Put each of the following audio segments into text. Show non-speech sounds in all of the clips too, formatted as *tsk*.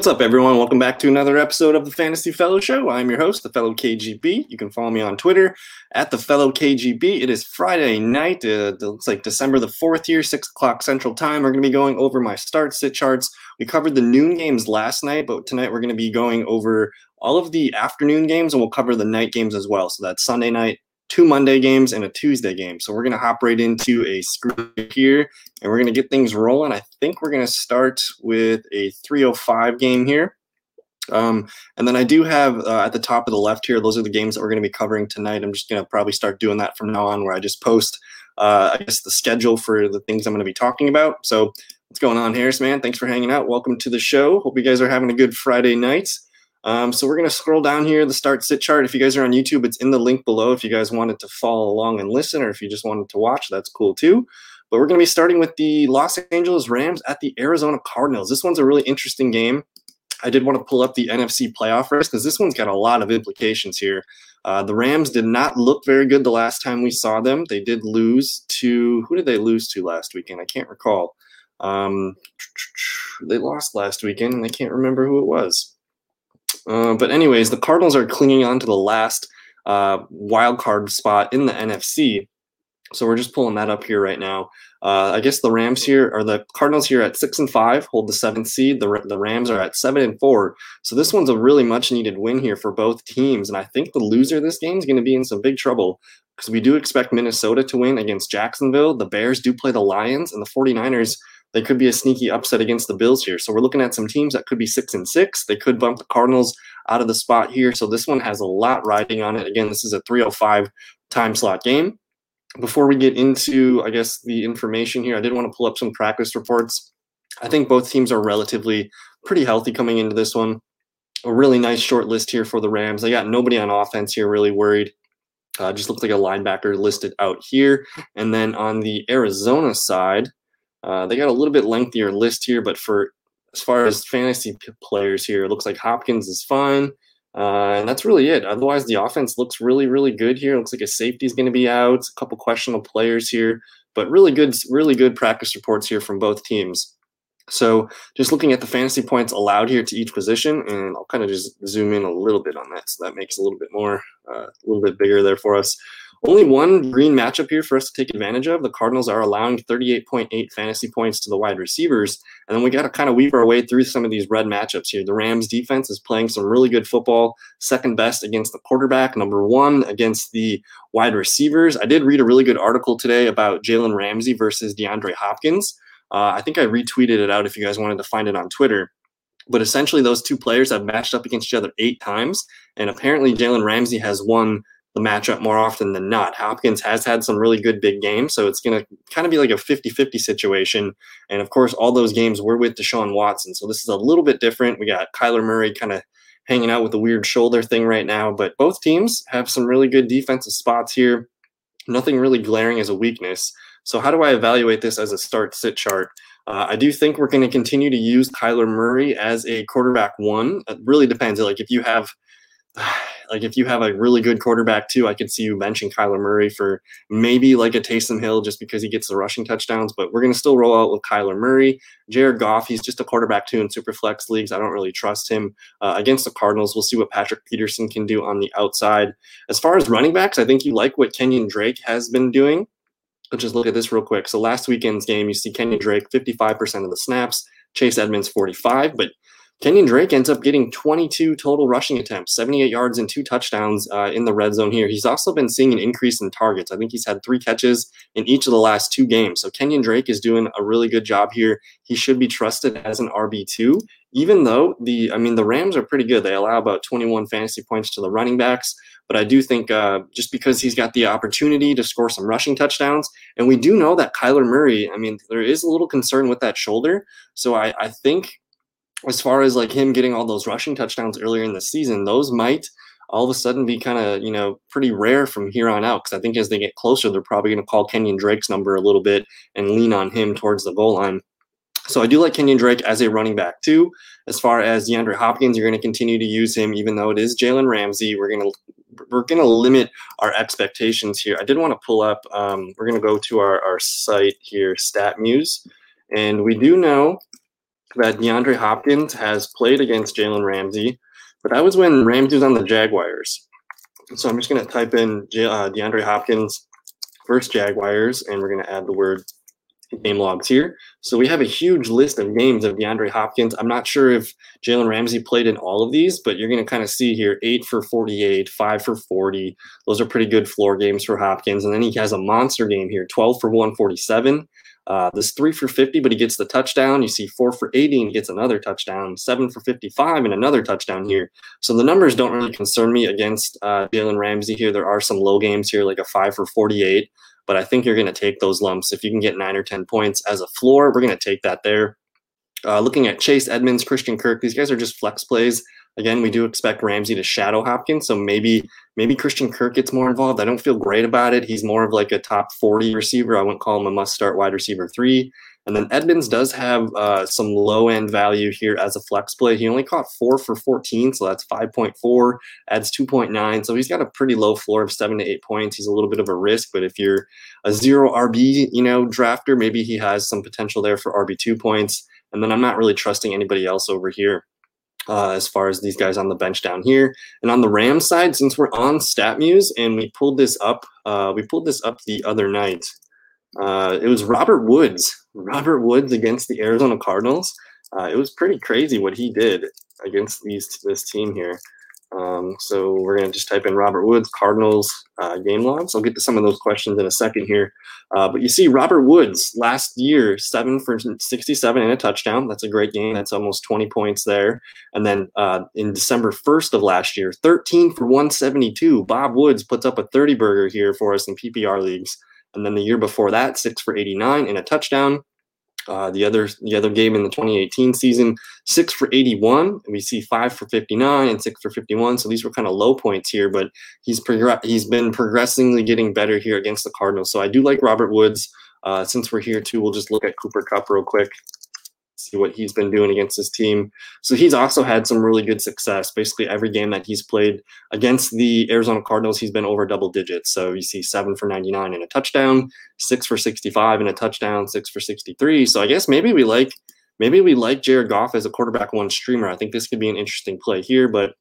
What's up, everyone? Welcome back to another episode of the Fantasy Fellow Show. I'm your host, the Fellow KGB. You can follow me on Twitter at the Fellow KGB. It is Friday night. Uh, it looks like December the 4th here, 6 o'clock Central Time. We're going to be going over my start sit charts. We covered the noon games last night, but tonight we're going to be going over all of the afternoon games and we'll cover the night games as well. So that's Sunday night, two Monday games and a Tuesday game. So we're going to hop right into a screw here and we're going to get things rolling. I think we're going to start with a 305 game here. Um, and then I do have uh, at the top of the left here, those are the games that we're going to be covering tonight. I'm just going to probably start doing that from now on where I just post, uh, I guess, the schedule for the things I'm going to be talking about. So what's going on, Harris, man? Thanks for hanging out. Welcome to the show. Hope you guys are having a good Friday night. Um, so we're going to scroll down here, the start sit chart. If you guys are on YouTube, it's in the link below. If you guys wanted to follow along and listen, or if you just wanted to watch, that's cool too. But we're going to be starting with the Los Angeles Rams at the Arizona Cardinals. This one's a really interesting game. I did want to pull up the NFC playoff race because this one's got a lot of implications here. Uh, the Rams did not look very good the last time we saw them. They did lose to who did they lose to last weekend? I can't recall. Um, *tsk* they lost last weekend, and I can't remember who it was. Uh, but anyways, the Cardinals are clinging on to the last uh, wild card spot in the NFC. So we're just pulling that up here right now. Uh, I guess the Rams here or the Cardinals here at six and five hold the seventh seed. The the Rams are at seven and four. So this one's a really much needed win here for both teams. And I think the loser of this game is going to be in some big trouble because we do expect Minnesota to win against Jacksonville. The Bears do play the Lions, and the 49ers they could be a sneaky upset against the Bills here. So we're looking at some teams that could be six and six. They could bump the Cardinals out of the spot here. So this one has a lot riding on it. Again, this is a 305 time slot game. Before we get into, I guess, the information here, I did want to pull up some practice reports. I think both teams are relatively pretty healthy coming into this one. A really nice short list here for the Rams. They got nobody on offense here, really worried. Uh, just looks like a linebacker listed out here. And then on the Arizona side, uh, they got a little bit lengthier list here, but for as far as fantasy players here, it looks like Hopkins is fine. Uh, and that's really it. Otherwise, the offense looks really, really good here. It looks like a safety is going to be out, a couple questionable players here, but really good, really good practice reports here from both teams. So just looking at the fantasy points allowed here to each position, and I'll kind of just zoom in a little bit on that. So that makes a little bit more, uh, a little bit bigger there for us. Only one green matchup here for us to take advantage of. The Cardinals are allowing 38.8 fantasy points to the wide receivers. And then we got to kind of weave our way through some of these red matchups here. The Rams defense is playing some really good football, second best against the quarterback, number one against the wide receivers. I did read a really good article today about Jalen Ramsey versus DeAndre Hopkins. Uh, I think I retweeted it out if you guys wanted to find it on Twitter. But essentially, those two players have matched up against each other eight times. And apparently, Jalen Ramsey has won the matchup more often than not. Hopkins has had some really good big games, so it's going to kind of be like a 50 50 situation. And of course, all those games were with Deshaun Watson. So this is a little bit different. We got Kyler Murray kind of hanging out with a weird shoulder thing right now, but both teams have some really good defensive spots here. Nothing really glaring as a weakness. So, how do I evaluate this as a start sit chart? Uh, I do think we're going to continue to use Kyler Murray as a quarterback one. It really depends. Like if you have *sighs* like if you have a really good quarterback too, I could see you benching Kyler Murray for maybe like a Taysom Hill just because he gets the rushing touchdowns. But we're going to still roll out with Kyler Murray. Jared Goff, he's just a quarterback too in super flex leagues. I don't really trust him uh, against the Cardinals. We'll see what Patrick Peterson can do on the outside. As far as running backs, I think you like what Kenyon Drake has been doing. Let's just look at this real quick. So last weekend's game, you see Kenyon Drake 55% of the snaps, Chase Edmonds 45, but Kenyon Drake ends up getting 22 total rushing attempts, 78 yards and two touchdowns uh, in the red zone here. He's also been seeing an increase in targets. I think he's had three catches in each of the last two games. So Kenyon Drake is doing a really good job here. He should be trusted as an RB2, even though the, I mean, the Rams are pretty good. They allow about 21 fantasy points to the running backs. But I do think uh, just because he's got the opportunity to score some rushing touchdowns, and we do know that Kyler Murray, I mean, there is a little concern with that shoulder. So I, I think as far as like him getting all those rushing touchdowns earlier in the season, those might all of a sudden be kind of you know pretty rare from here on out because I think as they get closer, they're probably going to call Kenyon Drake's number a little bit and lean on him towards the goal line. So I do like Kenyon Drake as a running back too. As far as DeAndre Hopkins, you're going to continue to use him, even though it is Jalen Ramsey. We're going to we're going to limit our expectations here. I did want to pull up. Um, we're going to go to our our site here, StatMuse, and we do know that DeAndre Hopkins has played against Jalen Ramsey, but that was when Ramsey was on the Jaguars. So I'm just going to type in uh, DeAndre Hopkins versus Jaguars, and we're going to add the word game logs here. So we have a huge list of games of DeAndre Hopkins. I'm not sure if Jalen Ramsey played in all of these, but you're going to kind of see here eight for 48, five for 40. Those are pretty good floor games for Hopkins. And then he has a monster game here 12 for 147. Uh, this three for 50, but he gets the touchdown. You see four for 80 and he gets another touchdown, seven for 55 and another touchdown here. So the numbers don't really concern me against uh, Jalen Ramsey here. There are some low games here, like a five for 48 but I think you're going to take those lumps. If you can get nine or 10 points as a floor, we're going to take that there. Uh, looking at Chase Edmonds, Christian Kirk, these guys are just flex plays. Again, we do expect Ramsey to shadow Hopkins, so maybe maybe Christian Kirk gets more involved. I don't feel great about it. He's more of like a top 40 receiver. I wouldn't call him a must start wide receiver three. And then Edmonds does have uh, some low end value here as a flex play. He only caught four for 14, so that's 5.4, adds 2.9. So he's got a pretty low floor of seven to eight points. He's a little bit of a risk, but if you're a zero RB, you know, drafter, maybe he has some potential there for RB2 points. And then I'm not really trusting anybody else over here. Uh, as far as these guys on the bench down here. And on the Rams side, since we're on StatMuse and we pulled this up, uh, we pulled this up the other night. Uh, it was Robert Woods. Robert Woods against the Arizona Cardinals. Uh, it was pretty crazy what he did against these this team here. Um, so we're going to just type in Robert Woods Cardinals uh, game logs. I'll get to some of those questions in a second here. Uh, but you see, Robert Woods last year, seven for 67 and a touchdown. That's a great game. That's almost 20 points there. And then uh, in December 1st of last year, 13 for 172. Bob Woods puts up a 30 burger here for us in PPR leagues. And then the year before that, six for 89 and a touchdown. Uh, the other the other game in the 2018 season, six for 81. And we see five for 59 and six for 51. So these were kind of low points here, but he's progr- he's been progressively getting better here against the Cardinals. So I do like Robert Woods. Uh, since we're here too, we'll just look at Cooper Kupp real quick see what he's been doing against his team. So he's also had some really good success. Basically, every game that he's played against the Arizona Cardinals, he's been over double digits. So you see seven for 99 and a touchdown, six for 65 and a touchdown, six for 63. So I guess maybe we like maybe we like Jared Goff as a quarterback one streamer. I think this could be an interesting play here, but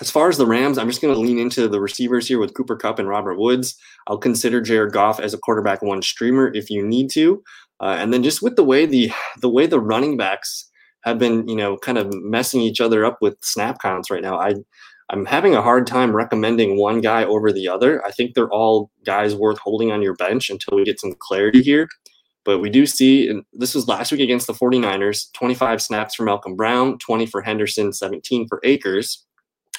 as far as the Rams, I'm just going to lean into the receivers here with Cooper Kupp and Robert Woods. I'll consider Jared Goff as a quarterback one streamer if you need to. Uh, and then just with the way the the way the running backs have been, you know, kind of messing each other up with snap counts right now, I I'm having a hard time recommending one guy over the other. I think they're all guys worth holding on your bench until we get some clarity here. But we do see, and this was last week against the 49ers 25 snaps for Malcolm Brown, 20 for Henderson, 17 for Akers.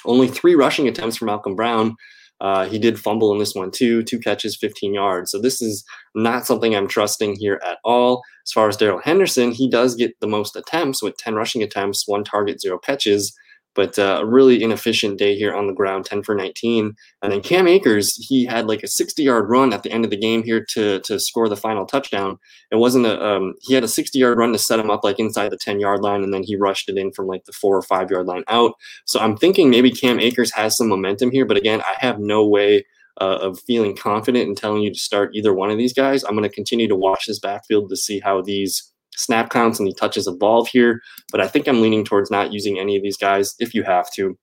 Only three rushing attempts for Malcolm Brown, uh, he did fumble in this one too, two catches, 15 yards. So this is not something I'm trusting here at all. As far as Darrell Henderson, he does get the most attempts with 10 rushing attempts, one target, zero catches but uh, a really inefficient day here on the ground 10 for 19 and then cam akers he had like a 60 yard run at the end of the game here to to score the final touchdown. It wasn't a um, he had a 60 yard run to set him up like inside the 10 yard line and then he rushed it in from like the four or five yard line out. So i'm thinking maybe cam akers has some momentum here but again i have no way uh, of feeling confident in telling you to start either one of these guys. I'm going to continue to watch this backfield to see how these snap counts and the touches evolve here. But I think I'm leaning towards not using any of these guys if you have to.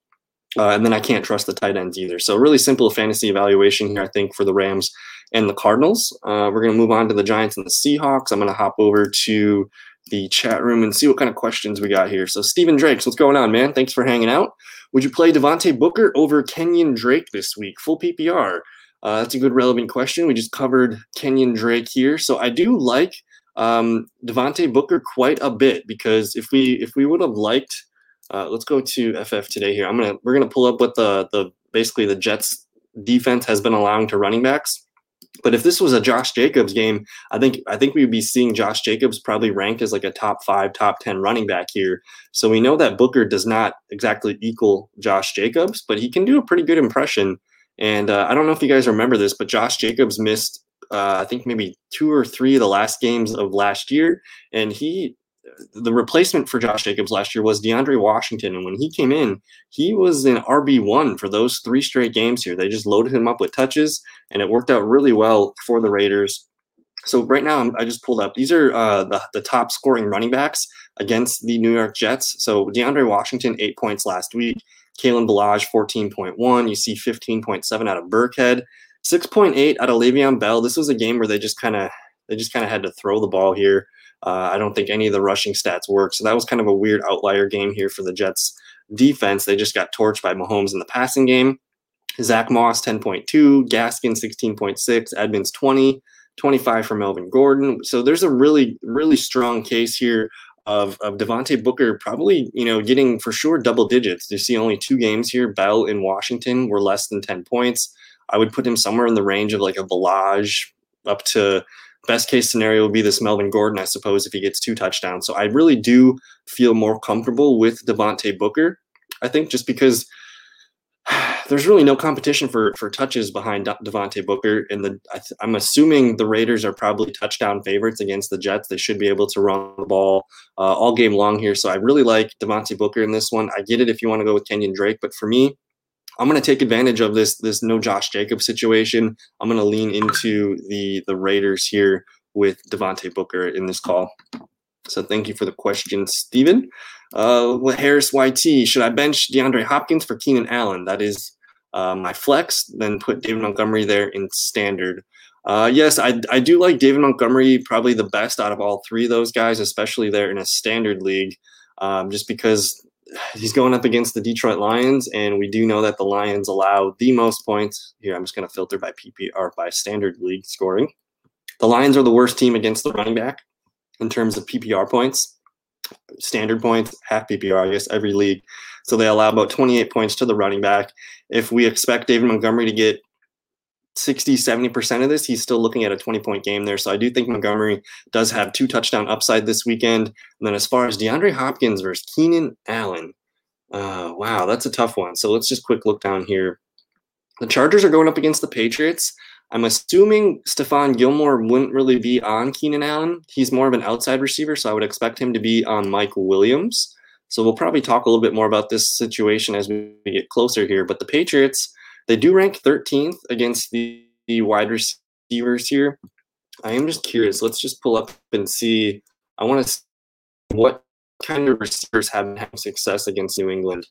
Uh, and then I can't trust the tight ends either. So really simple fantasy evaluation here, I think, for the Rams and the Cardinals. Uh, we're going to move on to the Giants and the Seahawks. I'm going to hop over to the chat room and see what kind of questions we got here. So Stephen Drakes, what's going on, man? Thanks for hanging out. Would you play Devontae Booker over Kenyon Drake this week? Full PPR. Uh, that's a good relevant question. We just covered Kenyon Drake here. So I do like um, Devontae Booker quite a bit because if we if we would have liked, uh, let's go to FF today here. I'm gonna we're gonna pull up what the the basically the Jets defense has been allowing to running backs. But if this was a Josh Jacobs game, I think I think we'd be seeing Josh Jacobs probably ranked as like a top five, top ten running back here. So we know that Booker does not exactly equal Josh Jacobs, but he can do a pretty good impression. And uh, I don't know if you guys remember this, but Josh Jacobs missed uh, I think maybe two or three of the last games of last year, and he the replacement for Josh Jacobs last year was DeAndre Washington. And when he came in, he was in RB1 for those three straight games here. They just loaded him up with touches, and it worked out really well for the Raiders. So right now, I just pulled up. These are uh, the, the top scoring running backs against the New York Jets. So DeAndre Washington, eight points last week. Kalen Ballage, 14.1. You see 15.7 out of Burkhead. 6.8 out of Le'Veon Bell. This was a game where they just kind of they just kind of had to throw the ball here. Uh, I don't think any of the rushing stats work. So that was kind of a weird outlier game here for the Jets defense. They just got torched by Mahomes in the passing game. Zach Moss, 10.2, Gaskin, 16.6, Edmonds, 20, 25 for Melvin Gordon. So there's a really, really strong case here of, of Devontae Booker probably, you know, getting for sure double digits. You see only two games here. Bell in Washington were less than 10 points. I would put him somewhere in the range of like a Ballage up to best case scenario would be this Melvin Gordon, I suppose, if he gets two touchdowns. So I really do feel more comfortable with Devontae Booker. I think just because *sighs* there's really no competition for for touches behind Devontae Booker, and the I am assuming the Raiders are probably touchdown favorites against the Jets. They should be able to run the ball uh, all game long here. So I really like Devontae Booker in this one. I get it if you want to go with Kenyon Drake, but for me, I'm going to take advantage of this this no Josh Jacobs situation. I'm going to lean into the the Raiders here with Devontae Booker in this call. So thank you for the question, Stephen. Uh, Harris YT, should I bench DeAndre Hopkins for Keenan Allen? That is uh, my flex. Then put David Montgomery there in standard. Uh, yes, I, I do like David Montgomery probably the best out of all three of those guys, especially there in a standard league, um, just because he's going up against the Detroit Lions, and we do know that the Lions allow the most points. Here, I'm just going to filter by PPR by standard league scoring. The Lions are the worst team against the running back in terms of PPR points, standard points, half PPR, I guess, every league. So they allow about 28 points to the running back. If we expect David Montgomery to get 60, 70% of this, he's still looking at a 20 point game there. So I do think Montgomery does have two touchdown upside this weekend. And then as far as DeAndre Hopkins versus Keenan Allen, uh, wow, that's a tough one. So let's just quick look down here. The Chargers are going up against the Patriots. I'm assuming Stephon Gilmore wouldn't really be on Keenan Allen. He's more of an outside receiver, so I would expect him to be on Mike Williams. So we'll probably talk a little bit more about this situation as we get closer here. But the Patriots, they do rank 13th against the, the wide receivers here. I am just curious. Let's just pull up and see. I want to see what kind of receivers have had success against New England.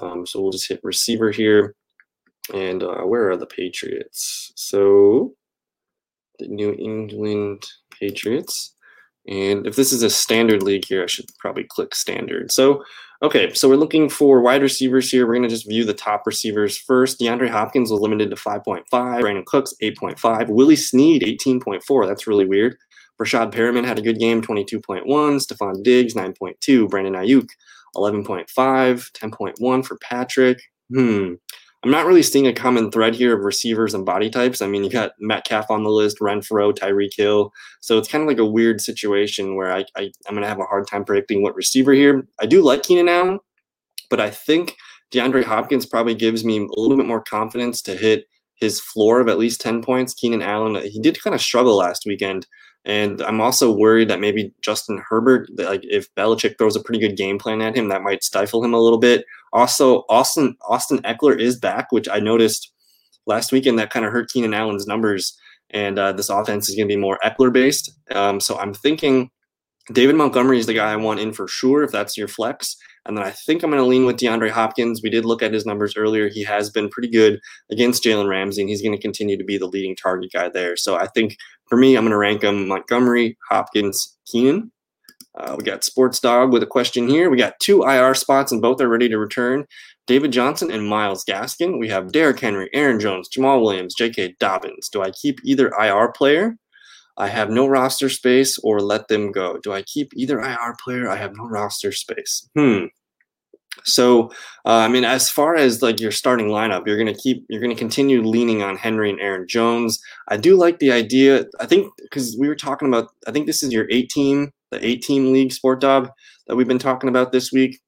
Um, so we'll just hit receiver here. And uh, where are the Patriots? So the New England Patriots. And if this is a standard league here, I should probably click standard. So, okay, so we're looking for wide receivers here. We're going to just view the top receivers first. DeAndre Hopkins was limited to 5.5. Brandin Cooks, 8.5. Willie Snead, 18.4. That's really weird. Breshad Perriman had a good game, 22.1. Stefon Diggs, 9.2. Brandon Aiyuk, 11.5. 10.1 for Patrick. Hmm. I'm not really seeing a common thread here of receivers and body types. I mean, you got Metcalf on the list, Renfrow, Tyreek Hill. So it's kind of like a weird situation where I, I, am going to have a hard time predicting what receiver here. I do like Keenan Allen, but I think DeAndre Hopkins probably gives me a little bit more confidence to hit his floor of at least 10 points. Keenan Allen, he did kind of struggle last weekend. And I'm also worried that maybe Justin Herbert, like if Belichick throws a pretty good game plan at him, that might stifle him a little bit. Also, Austin Austin Ekeler is back, which I noticed last weekend that kind of hurt Keenan Allen's numbers. And uh, this offense is going to be more Ekeler based. Um, so I'm thinking David Montgomery is the guy I want in for sure if that's your flex. And then I think I'm going to lean with DeAndre Hopkins. We did look at his numbers earlier. He has been pretty good against Jalen Ramsey, and he's going to continue to be the leading target guy there. So I think for me, I'm going to rank him Montgomery, Hopkins, Keenan. Uh, we got Sports Dog with a question here. We got two IR spots, and both are ready to return. David Johnson and Myles Gaskin. We have Derrick Henry, Aaron Jones, Jamaal Williams, J.K. Dobbins. Do I keep either IR player? I have no roster space, or let them go. Do I keep either IR player? I have no roster space. Hmm. So, uh, I mean, as far as like your starting lineup, you're going to keep, you're going to continue leaning on Henry and Aaron Jones. I do like the idea. I think because we were talking about, I think this is your eight team, the eight team league sport dog that we've been talking about this week.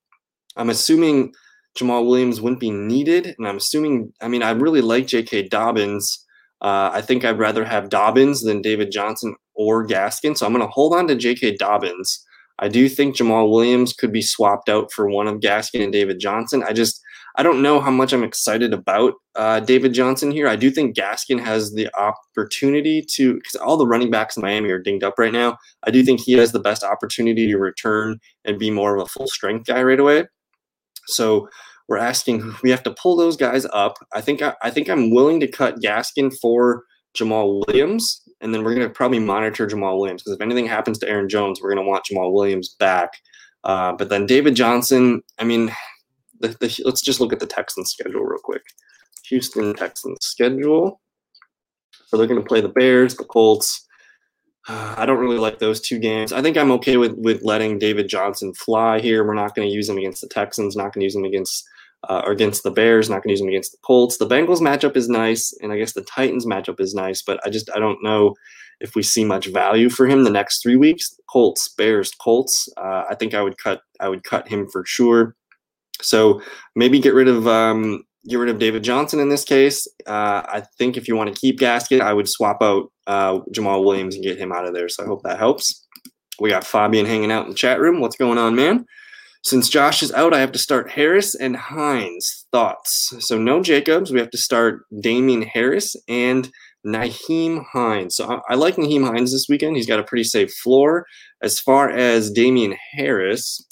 I'm assuming Jamaal Williams wouldn't be needed. And I'm assuming, I mean, I really like J.K. Dobbins. Uh, I think I'd rather have Dobbins than David Johnson or Gaskin. So I'm going to hold on to J.K. Dobbins. I do think Jamaal Williams could be swapped out for one of Gaskin and David Johnson. I just I don't know how much I'm excited about uh, David Johnson here. I do think Gaskin has the opportunity to because all the running backs in Miami are dinged up right now. I do think he has the best opportunity to return and be more of a full strength guy right away. So we're asking we have to pull those guys up. I think I, I think I'm willing to cut Gaskin for Jamaal Williams, and then we're going to probably monitor Jamaal Williams because if anything happens to Aaron Jones, we're going to want Jamaal Williams back. Uh, but then David Johnson, I mean, the, the, let's just look at the Texans schedule real quick. Houston Texans schedule. So they're going to play the Bears, the Colts. Uh, I don't really like those two games. I think I'm okay with with letting David Johnson fly here. We're not going to use him against the Texans. Not going to use him against uh, or against the Bears. Not going to use him against the Colts. The Bengals matchup is nice, and I guess the Titans matchup is nice. But I just I don't know if we see much value for him the next three weeks. Colts, Bears, Colts. Uh, I think I would cut I would cut him for sure. So maybe get rid of um, get rid of David Johnson in this case. Uh, I think if you want to keep Gaskin, I would swap out uh, Jamaal Williams and get him out of there. So I hope that helps. We got Fabian hanging out in the chat room. What's going on, man? Since Josh is out, I have to start Harris and Hines. Thoughts? So no Jacobs. We have to start Damien Harris and Nyheim Hines. So I, I like Nyheim Hines this weekend. He's got a pretty safe floor. As far as Damien Harris,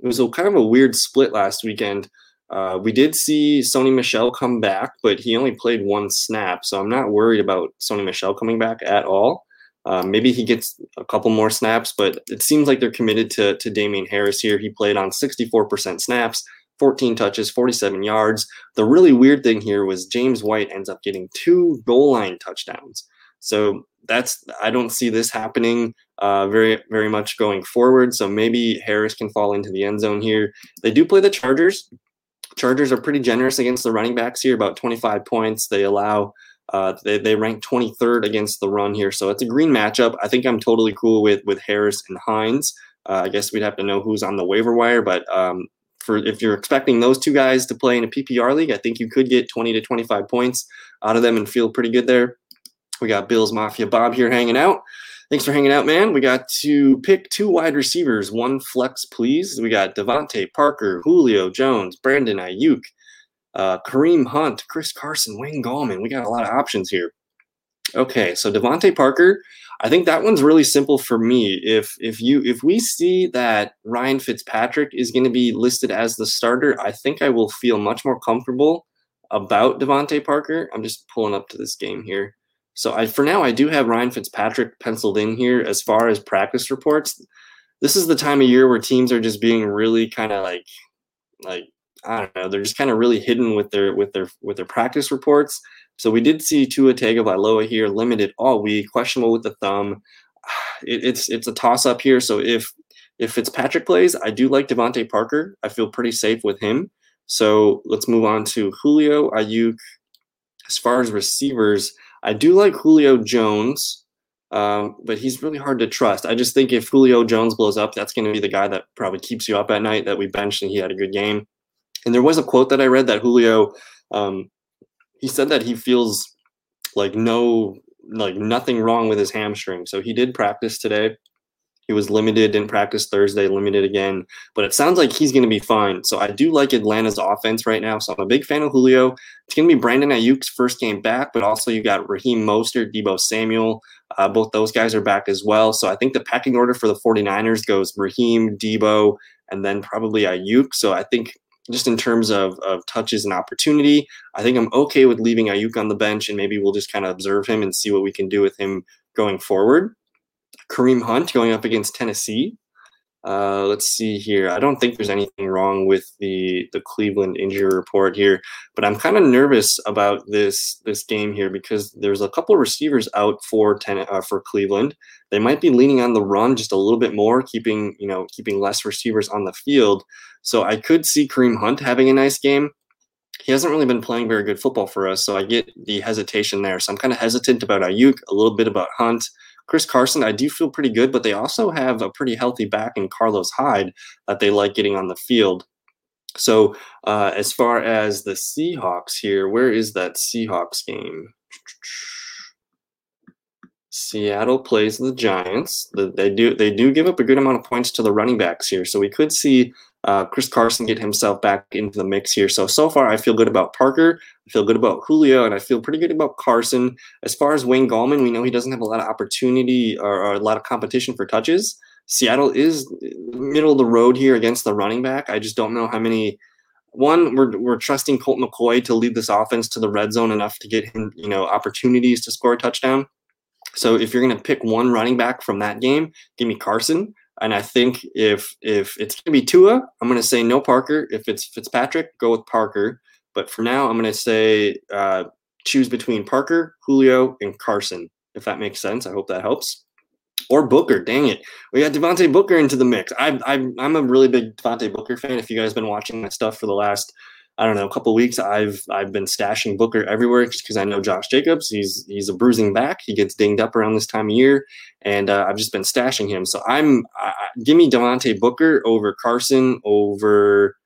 it was a kind of a weird split last weekend. Uh, we did see Sony Michel come back, but he only played one snap, so I'm not worried about Sony Michel coming back at all. Uh, maybe he gets a couple more snaps, but it seems like they're committed to to Damien Harris here. He played on 64% snaps, 14 touches, 47 yards. The really weird thing here was James White ends up getting two goal line touchdowns. So that's I don't see this happening uh, very very much going forward. So maybe Harris can fall into the end zone here. They do play the Chargers. Chargers are pretty generous against the running backs here, about 25 points. They allow uh, they, they rank 23rd against the run here, so it's a green matchup. I think I'm totally cool with with Harris and Hines. Uh, I guess we'd have to know who's on the waiver wire, but um, for if you're expecting those two guys to play in a PPR league, I think you could get 20 to 25 points out of them and feel pretty good there. We got Bills Mafia Bob here hanging out. Thanks for hanging out, man. We got to pick two wide receivers, one flex, please. We got DeVante Parker, Julio Jones, Brandon Aiyuk, uh, Kareem Hunt, Chris Carson, Wayne Gallman. We got a lot of options here. Okay, so DeVante Parker, I think that one's really simple for me. If if you if we see that Ryan Fitzpatrick is going to be listed as the starter, I think I will feel much more comfortable about DeVante Parker. I'm just pulling up to this game here. So I, for now, I do have Ryan Fitzpatrick penciled in here as far as practice reports. This is the time of year where teams are just being really kind of like, like I don't know, they're just kind of really hidden with their with their with their practice reports. So we did see Tua Tagovailoa here limited all week, questionable with the thumb. *sighs* It, it's it's a toss up here. So if if Fitzpatrick plays, I do like DeVante Parker. I feel pretty safe with him. So let's move on to Julio Aiyuk. As far as receivers, I do like Julio Jones, um, but he's really hard to trust. I just think if Julio Jones blows up, that's going to be the guy that probably keeps you up at night that we benched and he had a good game. And there was a quote that I read that Julio, um, he said that he feels like no, like nothing wrong with his hamstring. So he did practice today. He was limited didn't practice Thursday, limited again, but it sounds like he's going to be fine. So I do like Atlanta's offense right now. So I'm a big fan of Julio. It's going to be Brandon Aiyuk's first game back, but also you got Raheem Mostert, Deebo Samuel. Uh, both those guys are back as well. So I think the pecking order for the 49ers goes Raheem, Deebo, and then probably Aiyuk. So I think just in terms of, of touches and opportunity, I think I'm okay with leaving Aiyuk on the bench and maybe we'll just kind of observe him and see what we can do with him going forward. Kareem Hunt going up against Tennessee. Uh, let's see here. I don't think there's anything wrong with the the Cleveland injury report here, but I'm kind of nervous about this this game here because there's a couple of receivers out for ten, uh, for Cleveland. They might be leaning on the run just a little bit more, keeping you know keeping less receivers on the field. So I could see Kareem Hunt having a nice game. He hasn't really been playing very good football for us, so I get the hesitation there. So I'm kind of hesitant about Aiyuk, a little bit about Hunt. Chris Carson, I do feel pretty good, but they also have a pretty healthy back in Carlos Hyde that they like getting on the field. So, uh, as far as the Seahawks here, where is that Seahawks game? Seattle plays the Giants. They do they do give up a good amount of points to the running backs here, so we could see uh, Chris Carson get himself back into the mix here. So so far, I feel good about Parker. I feel good about Julio, and I feel pretty good about Carson. As far as Wayne Gallman, we know he doesn't have a lot of opportunity or, or a lot of competition for touches. Seattle is middle of the road here against the running back. I just don't know how many one, we're, we're trusting Colt McCoy to lead this offense to the red zone enough to get him, you know, opportunities to score a touchdown. So if you're going to pick one running back from that game, give me Carson. And I think if if it's to be Tua, I'm to say no Parker. If it's Fitzpatrick, go with Parker. But for now, I'm to say uh, choose between Parker, Julio, and Carson. If that makes sense, I hope that helps or Booker. Dang it, we got Devontae Booker into the mix. I, I, I'm a really big Devontae Booker fan. If you guys been watching my stuff for the last, I don't know, a couple weeks, I've I've been stashing Booker everywhere just because I know Josh Jacobs. He's he's a bruising back. He gets dinged up around this time of year, and uh, I've just been stashing him. So I'm I, give me Devontae Booker over Carson over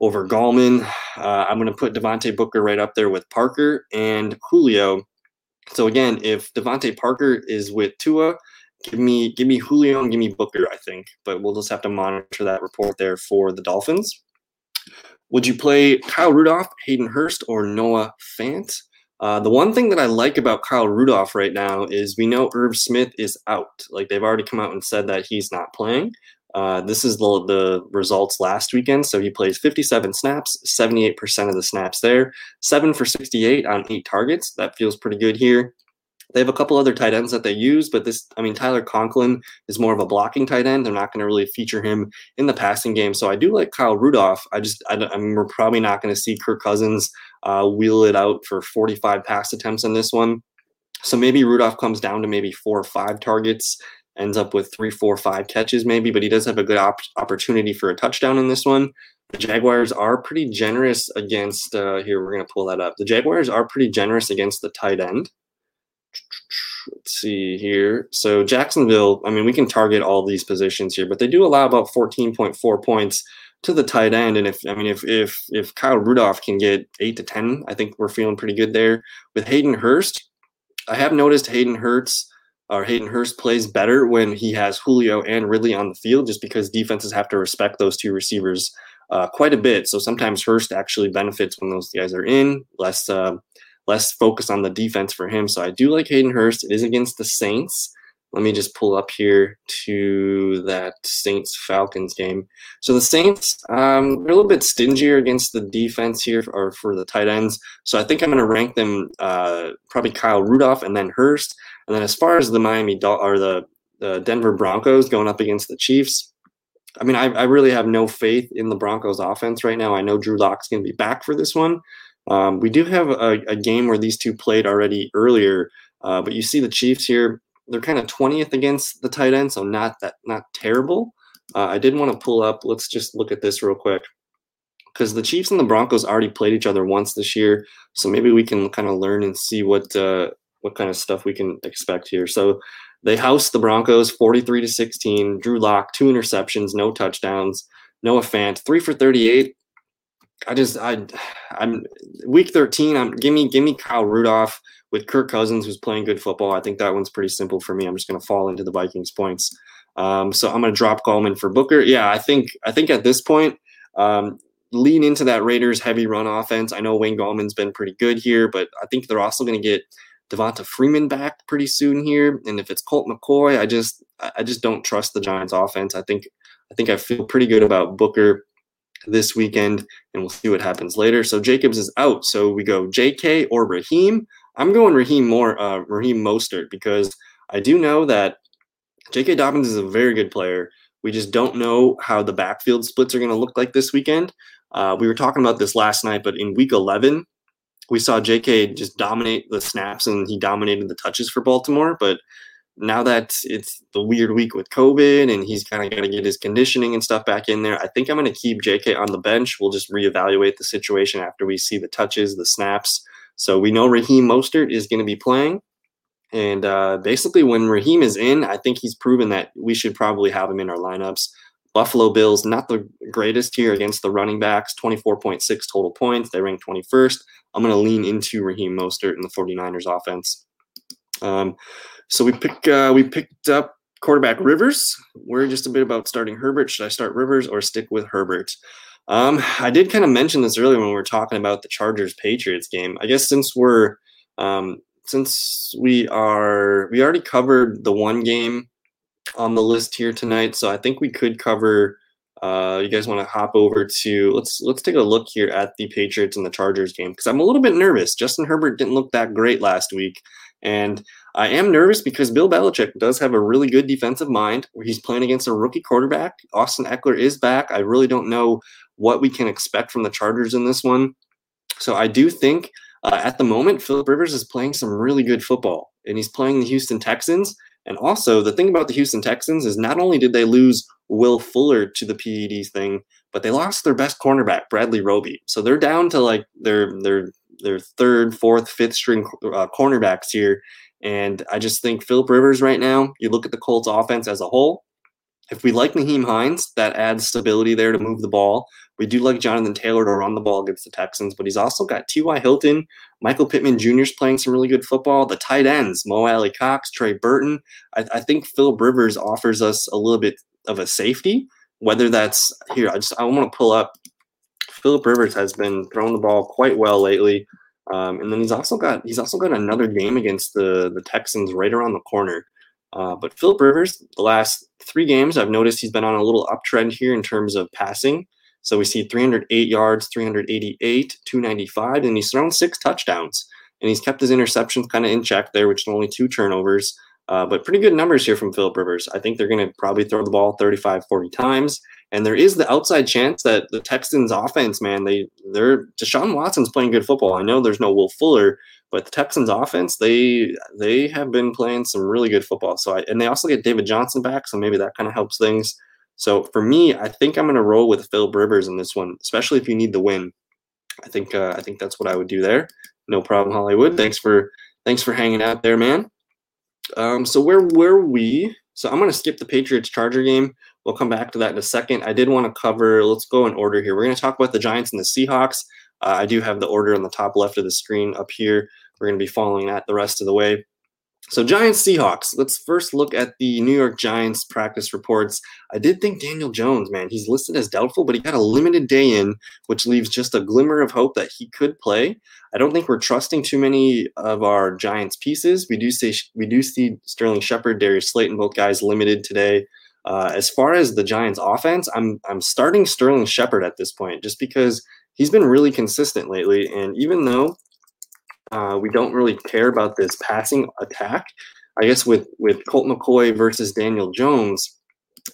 over Gallman. Uh, I'm going to put Devontae Booker right up there with Parker and Julio. So again, if Devontae Parker is with Tua, give me give me Julio and give me Booker, I think. But we'll just have to monitor that report there for the Dolphins. Would you play Kyle Rudolph, Hayden Hurst, or Noah Fant? Uh, the one thing that I like about Kyle Rudolph right now is we know Irv Smith is out. Like they've already come out and said that he's not playing. Uh, this is the, the results last weekend. So he plays 57 snaps, 78% of the snaps there, 7 for 68 on 8 targets. That feels pretty good here. They have a couple other tight ends that they use, but this, I mean, Tyler Conklin is more of a blocking tight end. They're not going to really feature him in the passing game. So I do like Kyle Rudolph. I just, I, I mean, we're probably not going to see Kirk Cousins uh, wheel it out for 45 pass attempts in this one. So maybe Rudolph comes down to maybe four or five targets, ends up with three, four, five catches maybe, but he does have a good op- opportunity for a touchdown in this one. The Jaguars are pretty generous against, uh, here, we're going to pull that up. The Jaguars are pretty generous against the tight end let's see here. So Jacksonville, I mean, we can target all these positions here, but they do allow about 14.4 points to the tight end. And if I mean if if if Kyle Rudolph can get eight to ten, I think we're feeling pretty good there. With Hayden Hurst, I have noticed Hayden Hurst or Hayden Hurst plays better when he has Julio and Ridley on the field, just because defenses have to respect those two receivers uh, quite a bit. So sometimes Hurst actually benefits when those guys are in, less uh, less focus on the defense for him. So I do like Hayden Hurst. It is against the Saints. Let me just pull up here to that Saints Falcons game. So the Saints, um, they're a little bit stingier against the defense here, or for the tight ends. So I think I'm going to rank them uh, probably Kyle Rudolph and then Hurst. And then as far as the Miami Dol- or the the Denver Broncos going up against the Chiefs, I mean, I, I really have no faith in the Broncos offense right now. I know Drew Lock's going to be back for this one, um, we do have a, a, game where these two played already earlier, uh, but you see the Chiefs here. They're kind of 20th against the tight end, so not that not terrible. Uh, I did want to pull up. Let's just look at this real quick because the Chiefs and the Broncos already played each other once this year, so maybe we can kind of learn and see what uh, what kind of stuff we can expect here. So they housed the Broncos 43 to 16. Drew Lock two interceptions, no touchdowns. Noah Fant three for 38. I just I I'm week 13. I'm give me give me Kyle Rudolph with Kirk Cousins who's playing good football. I think that one's pretty simple for me. I'm just to fall into the Vikings points. Um, so I'm to drop Gallman for Booker. Yeah, I think I think at this point, um, lean into that Raiders heavy run offense. I know Wayne Gallman's been pretty good here, but I think they're also to get Devonta Freeman back pretty soon here. And if it's Colt McCoy, I just I just don't trust the Giants offense. I think I think I feel pretty good about Booker this weekend, and we'll see what happens later. So Jacobs is out. So we go J.K. or Raheem. I'm going Raheem more, uh, Raheem Mostert because I do know that J.K. Dobbins is a very good player. We just don't know how the backfield splits are going to look like this weekend. Uh, we were talking about this last night, but in week 11, we saw J.K. just dominate the snaps and he dominated the touches for Baltimore. But now that it's the weird week with COVID and he's kind of got to get his conditioning and stuff back in there, I think I'm going to keep JK on the bench. We'll just reevaluate the situation after we see the touches, the snaps. So we know Raheem Mostert is going to be playing. And uh, basically, when Raheem is in, I think he's proven that we should probably have him in our lineups. Buffalo Bills, not the greatest here against the running backs, 24.6 total points. They rank 21st. I'm going to lean into Raheem Mostert in the 49ers offense. Um, So we pick uh, we picked up quarterback Rivers. We're just a bit about starting Herbert. Should I start Rivers or stick with Herbert? Um, I did kind of mention this earlier when we were talking about the Chargers Patriots game. I guess since we're um, since we are we already covered the one game on the list here tonight, so I think we could cover. Uh, you guys want to hop over to let's let's take a look here at the Patriots and the Chargers game because I'm a little bit nervous. Justin Herbert didn't look that great last week, and I am nervous because Bill Belichick does have a really good defensive mind. He's playing against a rookie quarterback. Austin Ekeler is back. I really don't know what we can expect from the Chargers in this one. So I do think uh, at the moment, Philip Rivers is playing some really good football, and he's playing the Houston Texans. And also, the thing about the Houston Texans is not only did they lose Will Fuller to the PEDs thing, but they lost their best cornerback, Bradley Roby. So they're down to like their their their third, fourth, fifth string uh, cornerbacks here. And I just think Philip Rivers right now, you look at the Colts offense as a whole, if we like Nyheim Hines, that adds stability there to move the ball. We do like Jonathan Taylor to run the ball against the Texans, but he's also got T.Y. Hilton, Michael Pittman Jr. is playing some really good football. The tight ends, Mo Alie-Cox, Trey Burton. I, I think Philip Rivers offers us a little bit of a safety. Whether that's here, I just I want to pull up. Philip Rivers has been throwing the ball quite well lately, um, and then he's also got he's also got another game against the the Texans right around the corner. Uh, but Philip Rivers, the last three games, I've noticed he's been on a little uptrend here in terms of passing. So we see 308 yards, 388, 295, and he's thrown six touchdowns. And he's kept his interceptions kind of in check there, which is only two turnovers. Uh, but pretty good numbers here from Philip Rivers. I think they're going to probably throw the ball 35, 40 times. And there is the outside chance that the Texans offense, man, they they're Deshaun Watson's playing good football. I know there's no Will Fuller, but the Texans offense, they they have been playing some really good football. So I, and they also get David Johnson back, so maybe that kind of helps things. So for me, I think I'm going to roll with Philip Rivers in this one, especially if you need the win. I think uh, I think that's what I would do there. No problem, Hollywood. Thanks for thanks for hanging out there, man. Um, so where were we? So I'm going to skip the Patriots Charger game. We'll come back to that in a second. I did want to cover. Let's go in order here. We're going to talk about the Giants and the Seahawks. Uh, I do have the order on the top left of the screen up here. We're going to be following that the rest of the way. So Giants Seahawks. Let's first look at the New York Giants practice reports. I did think Daniel Jones, man, he's listed as doubtful, but he got a limited day in, which leaves just a glimmer of hope that he could play. I don't think we're trusting too many of our Giants pieces. We do say we do see Sterling Shepard, Darius Slayton, both guys limited today. Uh, as far as the Giants offense, I'm I'm starting Sterling Shepard at this point just because he's been really consistent lately, and even though uh, we don't really care about this passing attack. I guess with with Colt McCoy versus Daniel Jones,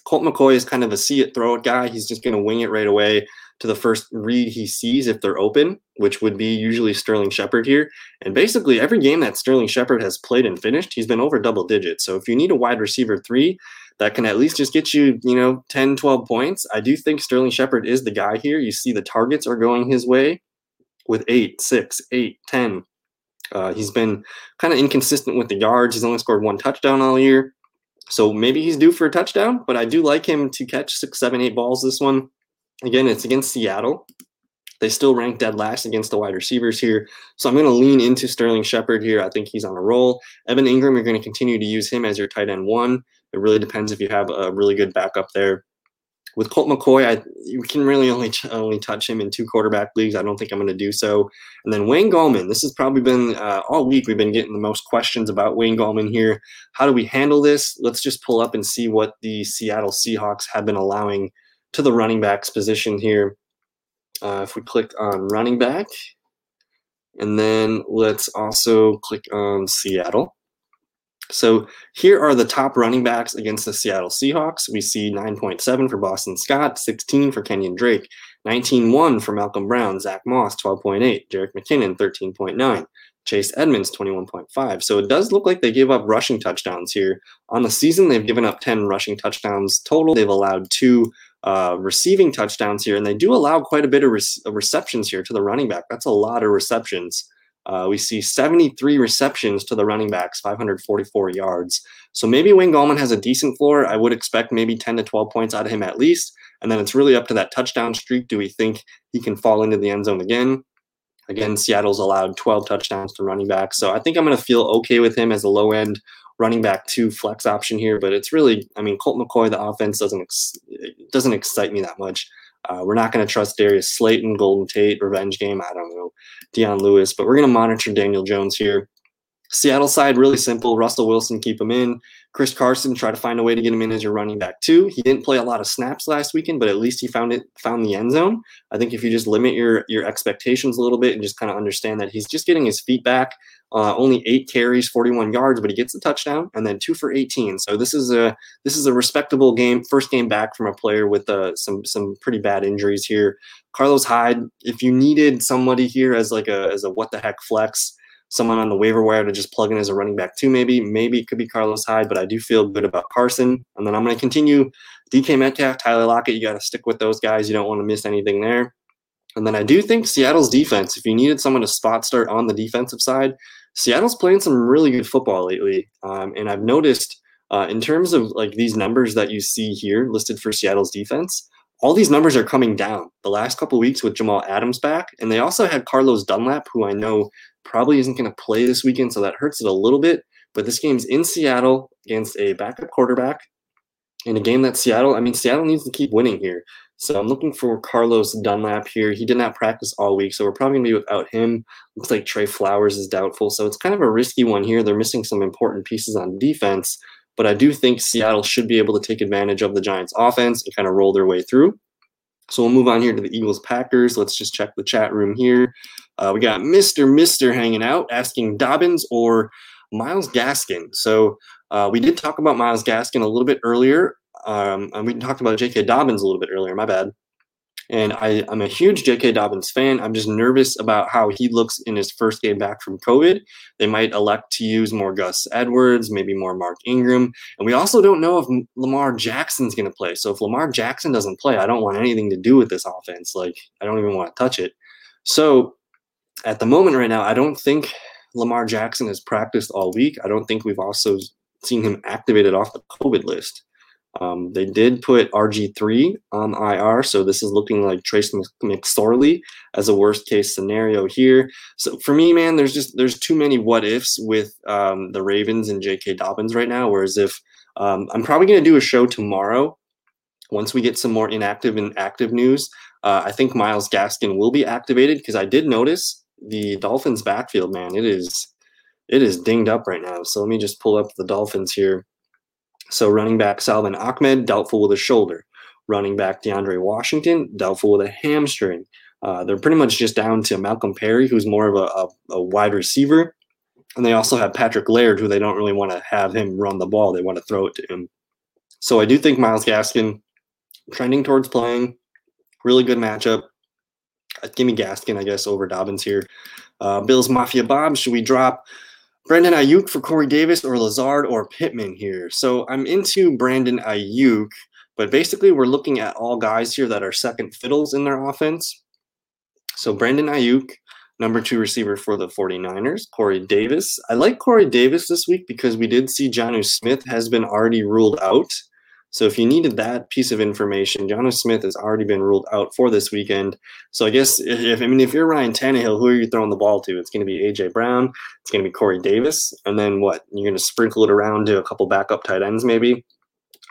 Colt McCoy is kind of a see it, throw it guy. He's just going to wing it right away to the first read he sees if they're open, which would be usually Sterling Shepard here. And basically, every game that Sterling Shepard has played and finished, he's been over double digits. So if you need a wide receiver three that can at least just get you, you know, 10, 12 points, I do think Sterling Shepard is the guy here. You see the targets are going his way with eight, six, eight, 10, uh, he's been kind of inconsistent with the yards. He's only scored one touchdown all year. So maybe he's due for a touchdown, but I do like him to catch six, seven, eight balls this one. Again, it's against Seattle. They still rank dead last against the wide receivers here. So I'm going to lean into Sterling Shepard here. I think he's on a roll. Evan Engram, you're going to continue to use him as your tight end one. It really depends if you have a really good backup there with Colt McCoy, I you can really only only touch him in two quarterback leagues. I don't think I'm going to do so. And then Wayne Gallman. This has probably been uh, all week. We've been getting the most questions about Wayne Gallman here. How do we handle this? Let's just pull up and see what the Seattle Seahawks have been allowing to the running backs position here. Uh, if we click on running back, and then let's also click on Seattle. So here are the top running backs against the Seattle Seahawks. We see 9.7 for Boston Scott, 16 for Kenyon Drake, 19.1 for Malcolm Brown, Zach Moss, 12.8, Jerick McKinnon, 13.9, Chase Edmonds, 21.5. So it does look like they give up rushing touchdowns here. On the season, they've given up 10 rushing touchdowns total. They've allowed two uh, receiving touchdowns here, and they do allow quite a bit of, re- of receptions here to the running back. That's a lot of receptions. Uh, we see 73 receptions to the running backs, 544 yards. So maybe Wayne Gallman has a decent floor. I would expect maybe 10 to 12 points out of him at least. And then it's really up to that touchdown streak. Do we think he can fall into the end zone again? Again, Seattle's allowed 12 touchdowns to running backs. So I think I'm going to feel okay with him as a low end running back two flex option here, but it's really, I mean, Colt McCoy, the offense doesn't ex- doesn't excite me that much. Uh, we're not going to trust Darius Slayton, Golden Tate, revenge game. I don't know, Dion Lewis, but we're going to monitor Daniel Jones here. Seattle side, really simple. Russell Wilson, keep him in. Chris Carson, try to find a way to get him in as your running back too. He didn't play a lot of snaps last weekend, but at least he found it, found the end zone. I think if you just limit your your expectations a little bit and just kind of understand that he's just getting his feet back. Uh, only eight carries, 41 yards, but he gets a touchdown and then two for 18. So this is a this is a respectable game, first game back from a player with uh, some some pretty bad injuries here. Carlos Hyde, if you needed somebody here as like a as a what the heck flex someone on the waiver wire to just plug in as a running back too, maybe. Maybe it could be Carlos Hyde, but I do feel good about Carson. And then I'm going to continue DK Metcalf, Tyler Lockett. You got to stick with those guys. You don't want to miss anything there. And then I do think Seattle's defense, if you needed someone to spot start on the defensive side, Seattle's playing some really good football lately. Um, and I've noticed uh, in terms of like these numbers that you see here listed for Seattle's defense, all these numbers are coming down the last couple weeks with Jamal Adams back. And they also had Carlos Dunlap, who I know probably isn't going to play this weekend, so that hurts it a little bit. But this game's in Seattle against a backup quarterback in a game that Seattle, I mean, Seattle needs to keep winning here. So I'm looking for Carlos Dunlap here. He did not practice all week, so we're probably going to be without him. Looks like Trey Flowers is doubtful. So it's kind of a risky one here. They're missing some important pieces on defense, but I do think Seattle should be able to take advantage of the Giants' offense and kind of roll their way through. So we'll move on here to the Eagles Packers. Let's just check the chat room here. Uh, we got Mr. Mister hanging out asking Dobbins or Myles Gaskin. So uh, we did talk about Myles Gaskin a little bit earlier. Um, and we talked about J.K. Dobbins a little bit earlier. My bad. And I, I'm a huge J.K. Dobbins fan. I'm just nervous about how he looks in his first game back from COVID. They might elect to use more Gus Edwards, maybe more Mark Ingram. And we also don't know if Lamar Jackson's going to play. So if Lamar Jackson doesn't play, I don't want anything to do with this offense. Like, I don't even want to touch it. So at the moment right now, I don't think Lamar Jackson has practiced all week. I don't think we've also seen him activated off the COVID list. Um, they did put RG3 on IR, so this is looking like Trace McSorley as a worst case scenario here. So for me, man, there's just there's too many what ifs with um, the Ravens and J.K. Dobbins right now. Whereas if um, I'm probably going to do a show tomorrow once we get some more inactive and active news. Uh, I think Myles Gaskin will be activated because I did notice the Dolphins backfield, man. It is it is dinged up right now. So let me just pull up the Dolphins here. So running back Salvon Ahmed, doubtful with a shoulder. Running back DeAndre Washington, doubtful with a hamstring. Uh, they're pretty much just down to Malcolm Perry, who's more of a, a, a, wide receiver. And they also have Patrick Laird, who they don't really want to have him run the ball. They want to throw it to him. So I do think Myles Gaskin trending towards playing. Really good matchup. Uh, give me Gaskin, I guess, over Dobbins here. Uh, Bills Mafia Bob, should we drop Brandon Aiyuk for Corey Davis or Lazard or Pittman here. So I'm into Brandon Aiyuk, but basically we're looking at all guys here that are second fiddles in their offense. So Brandon Aiyuk, number two receiver for the 49ers, Corey Davis. I like Corey Davis this week because we did see Jonnu Smith has been already ruled out. So if you needed that piece of information, Jonnu Smith has already been ruled out for this weekend. So I guess if I mean if you're Ryan Tannehill, who are you throwing the ball to? It's going to be AJ Brown, it's going to be Corey Davis, and then what? You're going to sprinkle it around to a couple backup tight ends, maybe.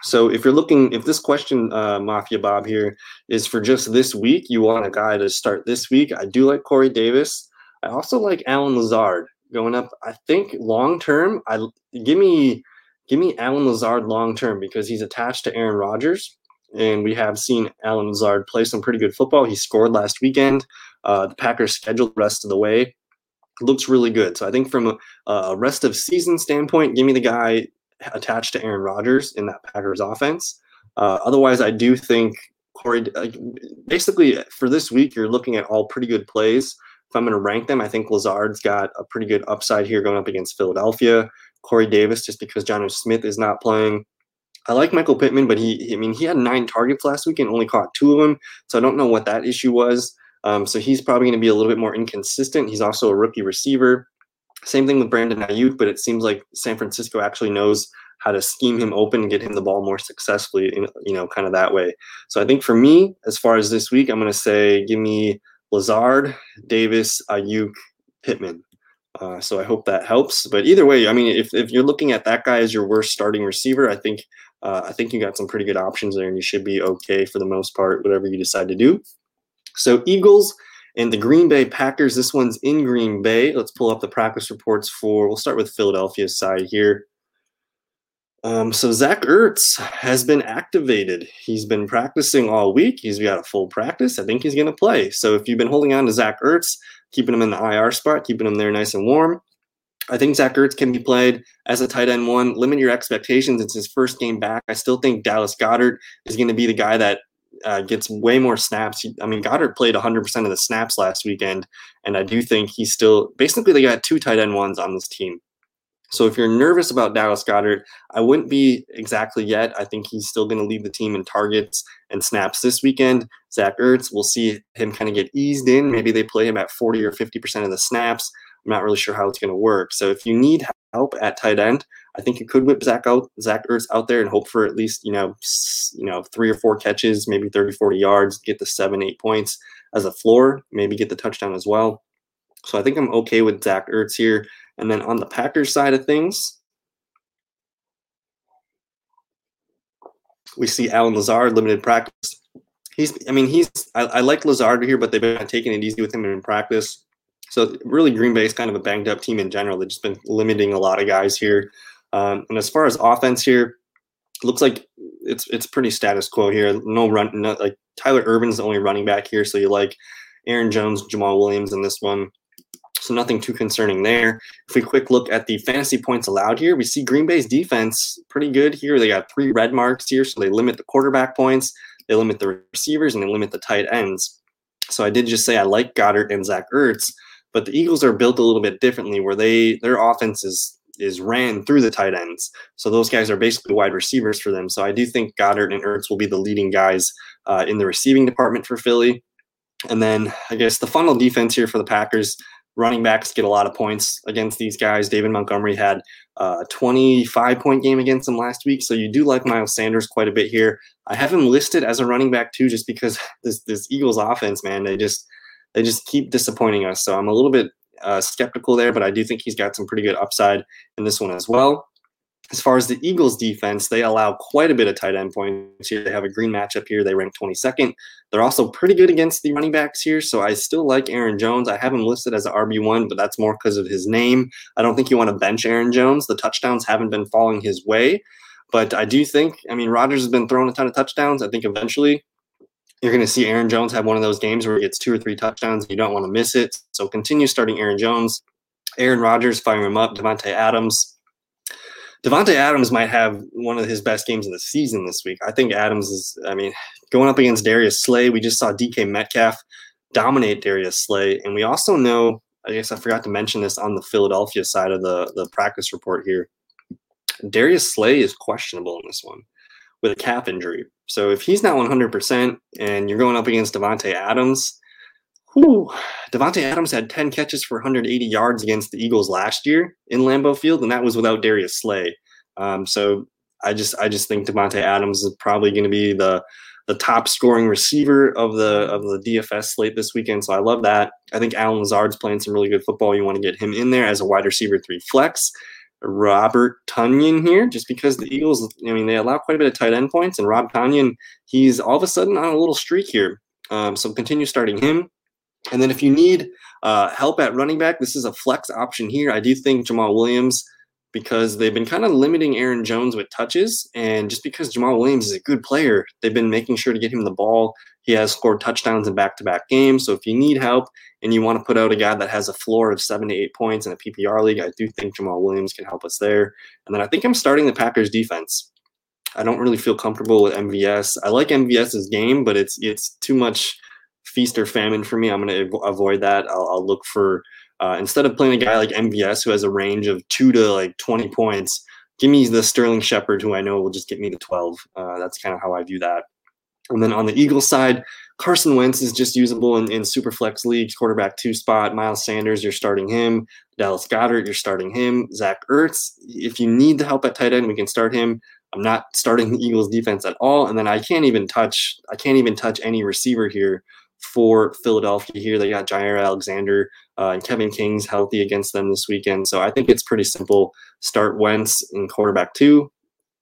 So if you're looking, if this question, uh, Mafia Bob here, is for just this week, you want a guy to start this week. I do like Corey Davis. I also like Allen Lazard going up. I think long term, I give me give me Allen Lazard long term because he's attached to Aaron Rodgers. And we have seen Allen Lazard play some pretty good football. He scored last weekend. Uh, the Packers scheduled the rest of the way. Looks really good. So I think from a, a rest of season standpoint, give me the guy attached to Aaron Rodgers in that Packers offense. Uh, otherwise, I do think Corey, basically for this week, you're looking at all pretty good plays. If I'm going to rank them, I think Lazard's got a pretty good upside here going up against Philadelphia. Corey Davis just because Jonnu Smith is not playing. I like Michael Pittman, but he, I mean, he had nine targets last week and only caught two of them. So I don't know what that issue was. Um, so he's probably going to be a little bit more inconsistent. He's also a rookie receiver. Same thing with Brandon Aiyuk, but it seems like San Francisco actually knows how to scheme him open and get him the ball more successfully, in, you know, kind of that way. So I think for me, as far as this week, I'm going to say give me Lazard, Davis, Aiyuk, Pittman. Uh, so I hope that helps. But either way, I mean, if, if you're looking at that guy as your worst starting receiver, I think uh, I think you got some pretty good options there, and you should be okay for the most part, whatever you decide to do. So Eagles and the Green Bay Packers. This one's in Green Bay. Let's pull up the practice reports for. We'll start with Philadelphia's side here. Um, so Zach Ertz has been activated. He's been practicing all week. He's got a full practice. I think he's going to play. So if you've been holding on to Zach Ertz, keeping him in the IR spot, keeping him there nice and warm, I think Zach Ertz can be played as a tight end one. Limit your expectations. It's his first game back. I still think Dallas Goedert is going to be the guy that uh, gets way more snaps. I mean, Goedert played 100% of the snaps last weekend, and I do think he's still basically they got two tight end ones on this team. So if you're nervous about Dallas Goedert, I wouldn't be exactly yet. I think he's still going to lead the team in targets and snaps this weekend. Zach Ertz, we'll see him kind of get eased in. Maybe they play him at 40 or 50% of the snaps. I'm not really sure how it's going to work. So if you need help at tight end, I think you could whip Zach out, Zach Ertz out there and hope for at least, you know, you know, three or four catches, maybe 30, 40 yards, get the seven, eight points as a floor, maybe get the touchdown as well. So I think I'm okay with Zach Ertz here. And then on the Packers side of things, we see Allen Lazard limited practice. He's, I mean, he's, I, I like Lazard here, but they've been taking it easy with him in practice. So really, Green Bay is kind of a banged up team in general. They've just been limiting a lot of guys here. Um, and as far as offense here, looks like it's it's pretty status quo here. No run, no, like Tyler Ervin's the only running back here, so you like Aaron Jones, Jamaal Williams in this one. So nothing too concerning there. If we quick look at the fantasy points allowed here, we see Green Bay's defense pretty good here. They got three red marks here, so they limit the quarterback points, they limit the receivers, and they limit the tight ends. So I did just say I like Goedert and Zach Ertz, but the Eagles are built a little bit differently, where they their offense is is ran through the tight ends. So those guys are basically wide receivers for them. So I do think Goedert and Ertz will be the leading guys uh, in the receiving department for Philly. And then I guess the funnel defense here for the Packers running backs get a lot of points against these guys. David Montgomery had a 25 point game against them last week. So you do like Miles Sanders quite a bit here. I have him listed as a running back too, just because *laughs* this this Eagles offense, man, they just they just keep disappointing us. So I'm a little bit uh, skeptical there, but I do think he's got some pretty good upside in this one as well. As far as the Eagles defense, they allow quite a bit of tight end points here. They have a green matchup here. They rank 22nd. They're also pretty good against the running backs here. So I still like Aaron Jones. I have him listed as an RB1, but that's more because of his name. I don't think you want to bench Aaron Jones. The touchdowns haven't been falling his way. But I do think, I mean, Rodgers has been throwing a ton of touchdowns. I think eventually you're going to see Aaron Jones have one of those games where he gets two or three touchdowns. You don't want to miss it. So continue starting Aaron Jones. Aaron Rodgers, fire him up. Davante Adams, Davante Adams might have one of his best games of the season this week. I think Adams is, I mean, going up against Darius Slay. We just saw DK Metcalf dominate Darius Slay. And we also know, I guess I forgot to mention this on the Philadelphia side of the, the practice report here. Darius Slay is questionable in this one with a calf injury. So if he's not 100% and you're going up against Davante Adams, Whew. Davante Adams had 10 catches for 180 yards against the Eagles last year in Lambeau Field, and that was without Darius Slay. Um, so I just I just think Davante Adams is probably going to be the the top scoring receiver of the of the DFS slate this weekend. So I love that. I think Allen Lazard's playing some really good football. You want to get him in there as a wide receiver three flex. Robert Tonyan here, just because the Eagles, I mean, they allow quite a bit of tight end points, and Rob Tonyan, he's all of a sudden on a little streak here. Um, so continue starting him. And then if you need uh, help at running back, this is a flex option here. I do think Jamaal Williams, because they've been kind of limiting Aaron Jones with touches, and just because Jamaal Williams is a good player, they've been making sure to get him the ball. He has scored touchdowns in back-to-back games. So if you need help and you want to put out a guy that has a floor of seven to eight points in a PPR league, I do think Jamaal Williams can help us there. And then I think I'm starting the Packers defense. I don't really feel comfortable with MVS. I like MVS's game, but it's it's too much feast or famine for me. I'm going to avoid that. I'll, I'll look for uh, instead of playing a guy like MVS who has a range of two to like 20 points. Give me the Sterling Shepard who I know will just get me to 12. Uh, that's kind of how I view that. And then on the Eagles side, Carson Wentz is just usable in, in super flex leagues, quarterback two spot. Miles Sanders, you're starting him. Dallas Goedert, you're starting him. Zach Ertz, if you need the help at tight end, we can start him. I'm not starting the Eagles defense at all. And then I can't even touch, I can't even touch any receiver here for Philadelphia here. They got Jaire Alexander uh, and Kevin King's healthy against them this weekend. So I think it's pretty simple. Start Wentz in quarterback two,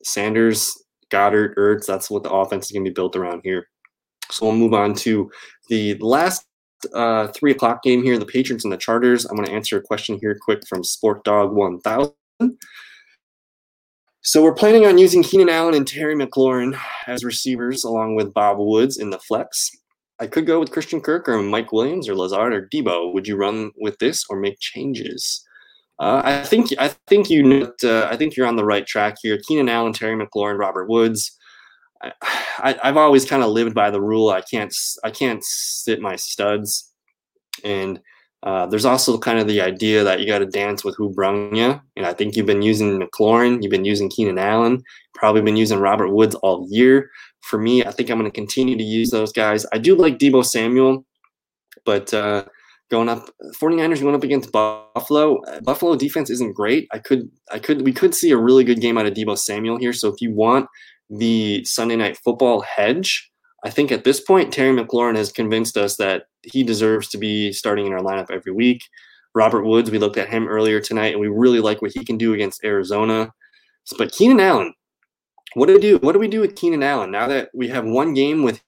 Sanders, Goedert, Ertz. That's what the offense is going to be built around here. So we'll move on to the last uh, three o'clock game here, the Patriots and the Chargers. I'm going to answer a question here quick from Sport Dog 1000. So we're planning on using Keenan Allen and Terry McLaurin as receivers along with Bob Woods in the flex. I could go with Christian Kirk or Mike Williams or Lazard or Deebo. Would you run with this or make changes? Uh, I think I think you uh, I think you're on the right track here. Keenan Allen, Terry McLaurin, Robert Woods. I, have always kind of lived by the rule. I can't I can't sit my studs, and uh, there's also kind of the idea that you got to dance with who brung you. And I think you've been using McLaurin, you've been using Keenan Allen, probably been using Robert Woods all year. For me, I think I'm going to continue to use those guys. I do like Deebo Samuel, but uh, going up 49ers going up against Buffalo. Buffalo defense isn't great. I could I could we could see a really good game out of Deebo Samuel here. So if you want the Sunday night football hedge, I think at this point, Terry McLaurin has convinced us that he deserves to be starting in our lineup every week. Robert Woods, we looked at him earlier tonight, and we really like what he can do against Arizona. But Keenan Allen, what do we do? What do we do with Keenan Allen now that we have one game with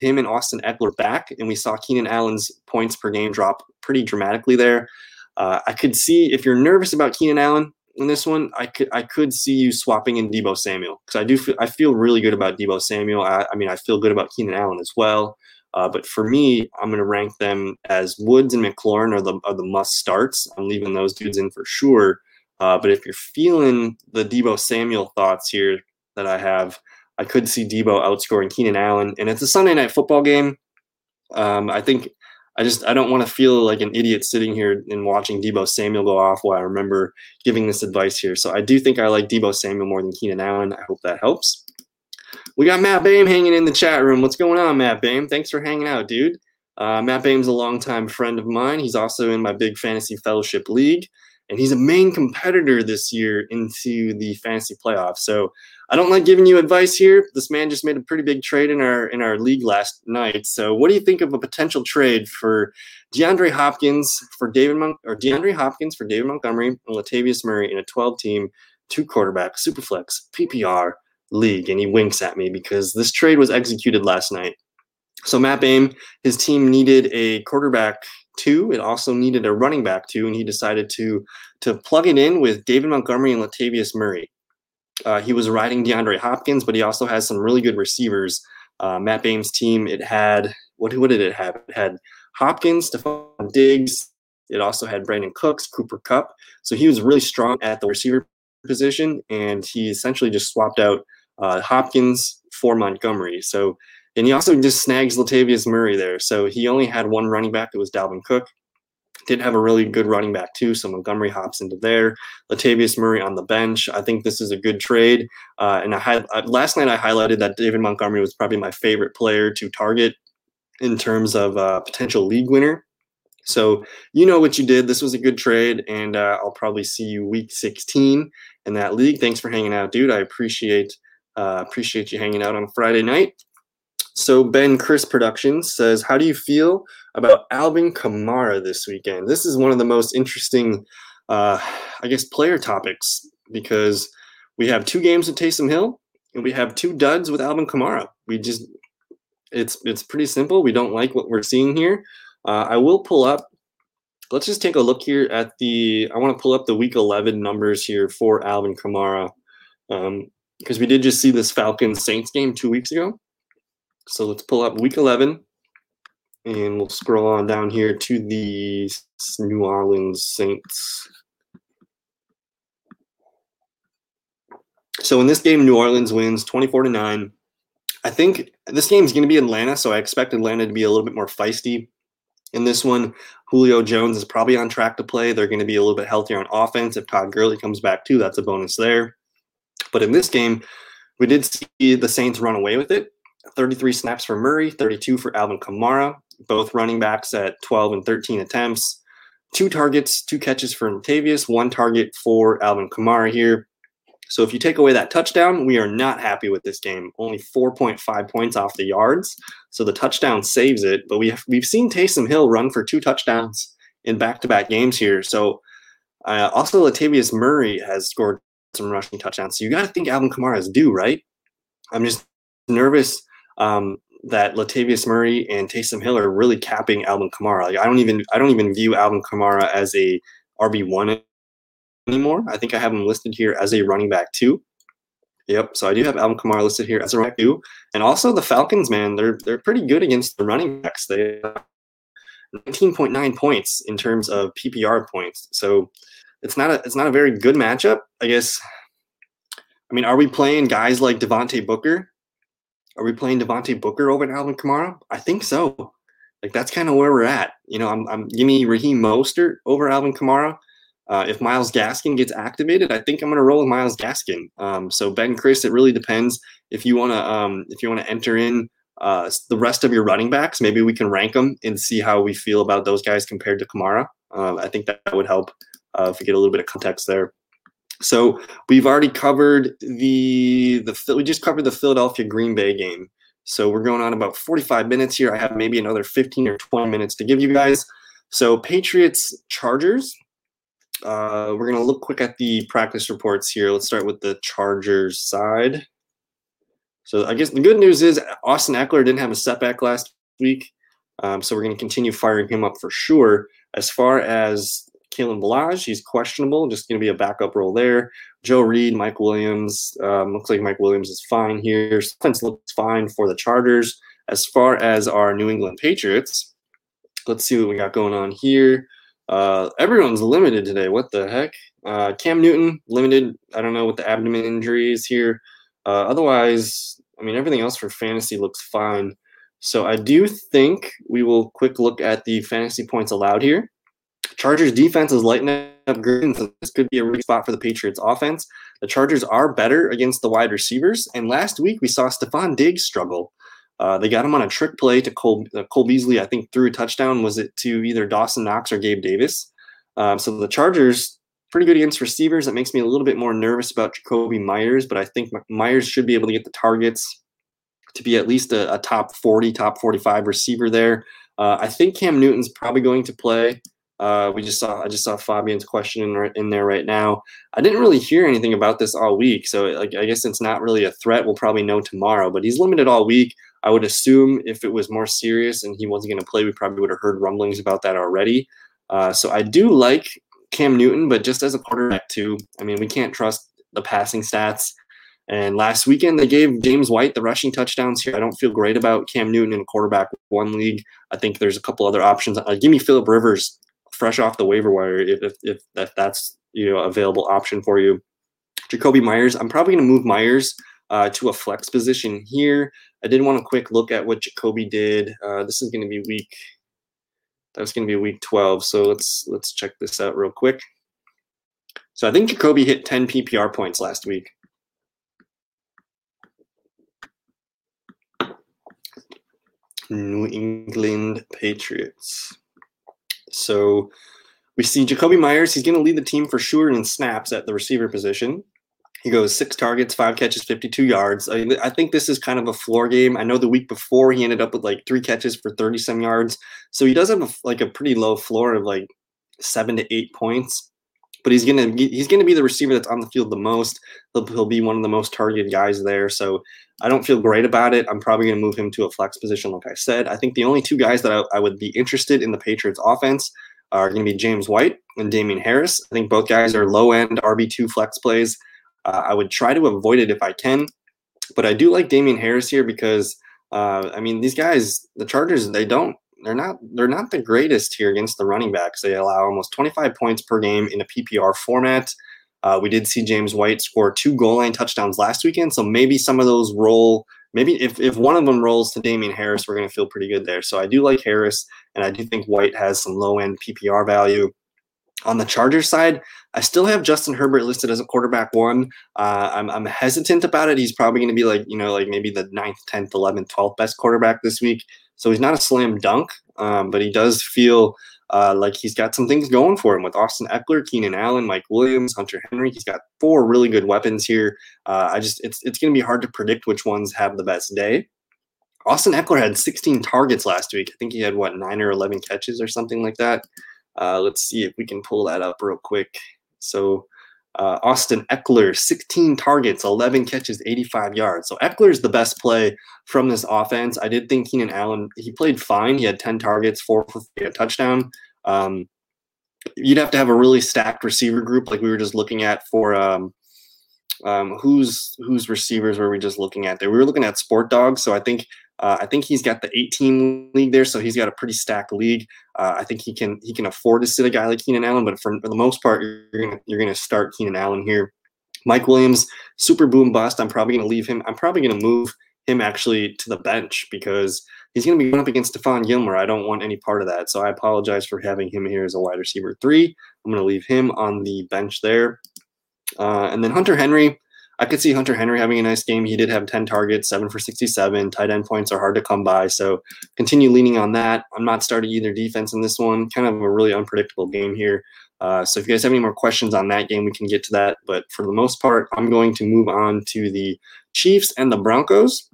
him and Austin Ekeler back, and we saw Keenan Allen's points per game drop pretty dramatically there. Uh, I could see if you're nervous about Keenan Allen, in this one, I could I could see you swapping in Deebo Samuel because I do feel, I feel really good about Deebo Samuel. I, I mean, I feel good about Keenan Allen as well. Uh, but for me, I'm going to rank them as Woods and McLaurin are the are the must starts. I'm leaving those dudes in for sure. Uh, but if you're feeling the Deebo Samuel thoughts here that I have, I could see Deebo outscoring Keenan Allen, and it's a Sunday night football game. Um, I think I just I don't want to feel like an idiot sitting here and watching Deebo Samuel go off while I remember giving this advice here. So I do think I like Deebo Samuel more than Keenan Allen. I hope that helps. We got Matt Bame hanging in the chat room. What's going on, Matt Bame? Thanks for hanging out, dude. Uh, Matt Bame's a longtime friend of mine. He's also in my big fantasy fellowship league, and he's a main competitor this year into the fantasy playoffs. So I don't like giving you advice here. This man just made a pretty big trade in our in our league last night. So, what do you think of a potential trade for DeAndre Hopkins for David Mon- or DeAndre Hopkins for David Montgomery and Latavius Murray in a 12 team, two quarterback superflex PPR league? And he winks at me because this trade was executed last night. So Matt Bame, his team needed a quarterback two. It also needed a running back two, and he decided to to plug it in with David Montgomery and Latavius Murray. Uh, he was riding DeAndre Hopkins, but he also has some really good receivers. Uh, Matt Bame's team, it had what, what did it have? It had Hopkins, Stefon Diggs. It also had Brandin Cooks, Cooper Kupp. So he was really strong at the receiver position, and he essentially just swapped out uh, Hopkins for Montgomery. So, and he also just snags Latavius Murray there. So he only had one running back. It was Dalvin Cook did have a really good running back too. So Montgomery hops into there. Latavius Murray on the bench. I think this is a good trade. Uh, and I uh, last night I highlighted that David Montgomery was probably my favorite player to target in terms of uh, potential league winner. So you know what you did. This was a good trade, and uh, I'll probably see you week 16 in that league. Thanks for hanging out, dude. I appreciate uh, appreciate you hanging out on Friday night. So Ben Chris Productions says, "How do you feel about Alvin Kamara this weekend?" This is one of the most interesting, uh, I guess, player topics because we have two games with Taysom Hill and we have two duds with Alvin Kamara. We just, it's it's pretty simple. We don't like what we're seeing here. Uh, I will pull up. Let's just take a look here at the. I want to pull up the Week 11 numbers here for Alvin Kamara because um, we did just see this Falcons Saints game two weeks ago. So let's pull up week 11 and we'll scroll on down here to the New Orleans Saints. So in this game, New Orleans wins 24 to 9. I think this game is going to be Atlanta, so I expect Atlanta to be a little bit more feisty. In this one, Julio Jones is probably on track to play. They're going to be a little bit healthier on offense. If Todd Gurley comes back too, that's a bonus there. But in this game, we did see the Saints run away with it. 33 snaps for Murray, 32 for Alvin Kamara, both running backs at 12 and 13 attempts. Two targets, two catches for Latavius, one target for Alvin Kamara here. So if you take away that touchdown, we are not happy with this game. Only 4.5 points off the yards. So the touchdown saves it. But we have, we've seen Taysom Hill run for two touchdowns in back-to-back games here. So uh, also Latavius Murray has scored some rushing touchdowns. So you got to think Alvin Kamara is due, right? I'm just nervous um, that Latavius Murray and Taysom Hill are really capping Alvin Kamara. Like I don't even I don't even view Alvin Kamara as a RB one anymore. I think I have him listed here as a running back too. Yep. So I do have Alvin Kamara listed here as a running back too. And also the Falcons, man, they're they're pretty good against the running backs. They 19.9 points in terms of PPR points. So it's not a it's not a very good matchup. I guess. I mean, are we playing guys like Devontae Booker? Are we playing Devontae Booker over Alvin Kamara? I think so. Like that's kind of where we're at. You know, I'm, I'm give me Raheem Mostert over Alvin Kamara. Uh, if Myles Gaskin gets activated, I think I'm going to roll with Myles Gaskin. Um, so Ben, Chris, it really depends. If you want to, um, if you want to enter in uh, the rest of your running backs, maybe we can rank them and see how we feel about those guys compared to Kamara. Uh, I think that would help uh, if we get a little bit of context there. So we've already covered the the we just covered the Philadelphia Green Bay game. So we're going on about 45 minutes here. I have maybe another 15 or 20 minutes to give you guys. So Patriots Chargers. Uh, we're to look quick at the practice reports here. Let's start with the Chargers side. So I guess the good news is Austin Ekeler didn't have a setback last week. Um, so we're to continue firing him up for sure. As far as Kalen Ballage, he's questionable, just going to be a backup role there. Joe Reed, Mike Williams, um, looks like Mike Williams is fine here. Defense looks fine for the Chargers. As far as our New England Patriots, let's see what we got going on here. Uh, everyone's limited today. What the heck? Uh, Cam Newton limited. I don't know what the abdomen injury is here. Uh, otherwise, I mean everything else for fantasy looks fine. So I do think we will quick look at the fantasy points allowed here. Chargers defense is lighting up green, so this could be a weak spot for the Patriots offense. The Chargers are better against the wide receivers, and last week we saw Stefon Diggs struggle. Uh, they got him on a trick play to Cole, uh, Cole Beasley. I think threw a touchdown. Was it to either Dawson Knox or Gabe Davis? Um, so the Chargers pretty good against receivers. That makes me a little bit more nervous about Jakobi Meyers, but I think Meyers should be able to get the targets to be at least a, a top 40, top 45 receiver there. Uh, I think Cam Newton's probably going to play. Uh, we just saw I just saw Fabian's question in, in there right now. I didn't really hear anything about this all week, so like I guess it's not really a threat. We'll probably know tomorrow. But he's limited all week. I would assume if it was more serious and he wasn't going to play, we probably would have heard rumblings about that already. Uh, so I do like Cam Newton, but just as a quarterback too. I mean, we can't trust the passing stats. And last weekend they gave James White the rushing touchdowns here. I don't feel great about Cam Newton in quarterback one league. I think there's a couple other options. Uh, give me Philip Rivers fresh off the waiver wire if, if, if, that's you know available option for you. Jakobi Meyers, I'm probably going to move Meyers uh, to a flex position here. I did want a quick look at what Jakobi did. Uh, this is going to be week. That was going to be week 12. So let's let's check this out real quick. So I think Jakobi hit 10 PPR points last week. New England Patriots. So we see Jakobi Meyers. He's going to lead the team for sure in snaps at the receiver position. He goes six targets, five catches, 52 yards. I, I, think this is kind of a floor game. I know the week before he ended up with like three catches for 30 some yards. So he does have a, like a pretty low floor of like seven to eight points. But he's gonna he's gonna be the receiver that's on the field the most. He'll, he'll be one of the most targeted guys there. So I don't feel great about it. I'm probably gonna move him to a flex position, like I said. I think the only two guys that I, I would be interested in the Patriots offense are going to be James White and Damien Harris. I think both guys are low end RB2 flex plays. Uh, I would try to avoid it if I can, but I do like Damien Harris here because uh, I mean these guys, the Chargers, they don't. They're not. They're not the greatest here against the running backs. They allow almost 25 points per game in a PPR format. Uh, we did see James White score two goal line touchdowns last weekend, so maybe some of those roll. Maybe if, if one of them rolls to Damien Harris, we're going to feel pretty good there. So I do like Harris, and I do think White has some low end PPR value. On the Chargers side, I still have Justin Herbert listed as a quarterback one. Uh, I'm, I'm hesitant about it. He's probably going to be like, you know, like maybe the 9th, 10th, 11th, 12th best quarterback this week. So he's not a slam dunk, um, but he does feel uh, like he's got some things going for him with Austin Ekeler, Keenan Allen, Mike Williams, Hunter Henry. He's got four really good weapons here. Uh, I just it's it's going to be hard to predict which ones have the best day. Austin Ekeler had 16 targets last week. I think he had what nine or 11 catches or something like that. Uh, let's see if we can pull that up real quick. So uh, Austin Ekeler, 16 targets, 11 catches, 85 yards. So Ekeler is the best play from this offense. I did think Keenan Allen, he played fine. He had 10 targets, four for a touchdown. Um, you'd have to have a really stacked receiver group like we were just looking at for um, um, whose whose receivers were we just looking at there? We were looking at Sport Dogs. So I think uh, I think he's got the 18 league there, so he's got a pretty stacked league. Uh, I think he can he can afford to sit a guy like Keenan Allen, but for, for the most part, you're gonna you're gonna start Keenan Allen here. Mike Williams, super boom bust. I'm probably gonna leave him. I'm probably gonna move him actually to the bench because he's gonna be going up against Stephon Gilmore. I don't want any part of that, so I apologize for having him here as a wide receiver three. I'm gonna leave him on the bench there, uh, and then Hunter Henry. I could see Hunter Henry having a nice game. He did have 10 targets, seven for 67. Tight end points are hard to come by. So continue leaning on that. I'm not starting either defense in this one. Kind of a really unpredictable game here. Uh, so if you guys have any more questions on that game, we can get to that. But for the most part, I'm going to move on to the Chiefs and the Broncos.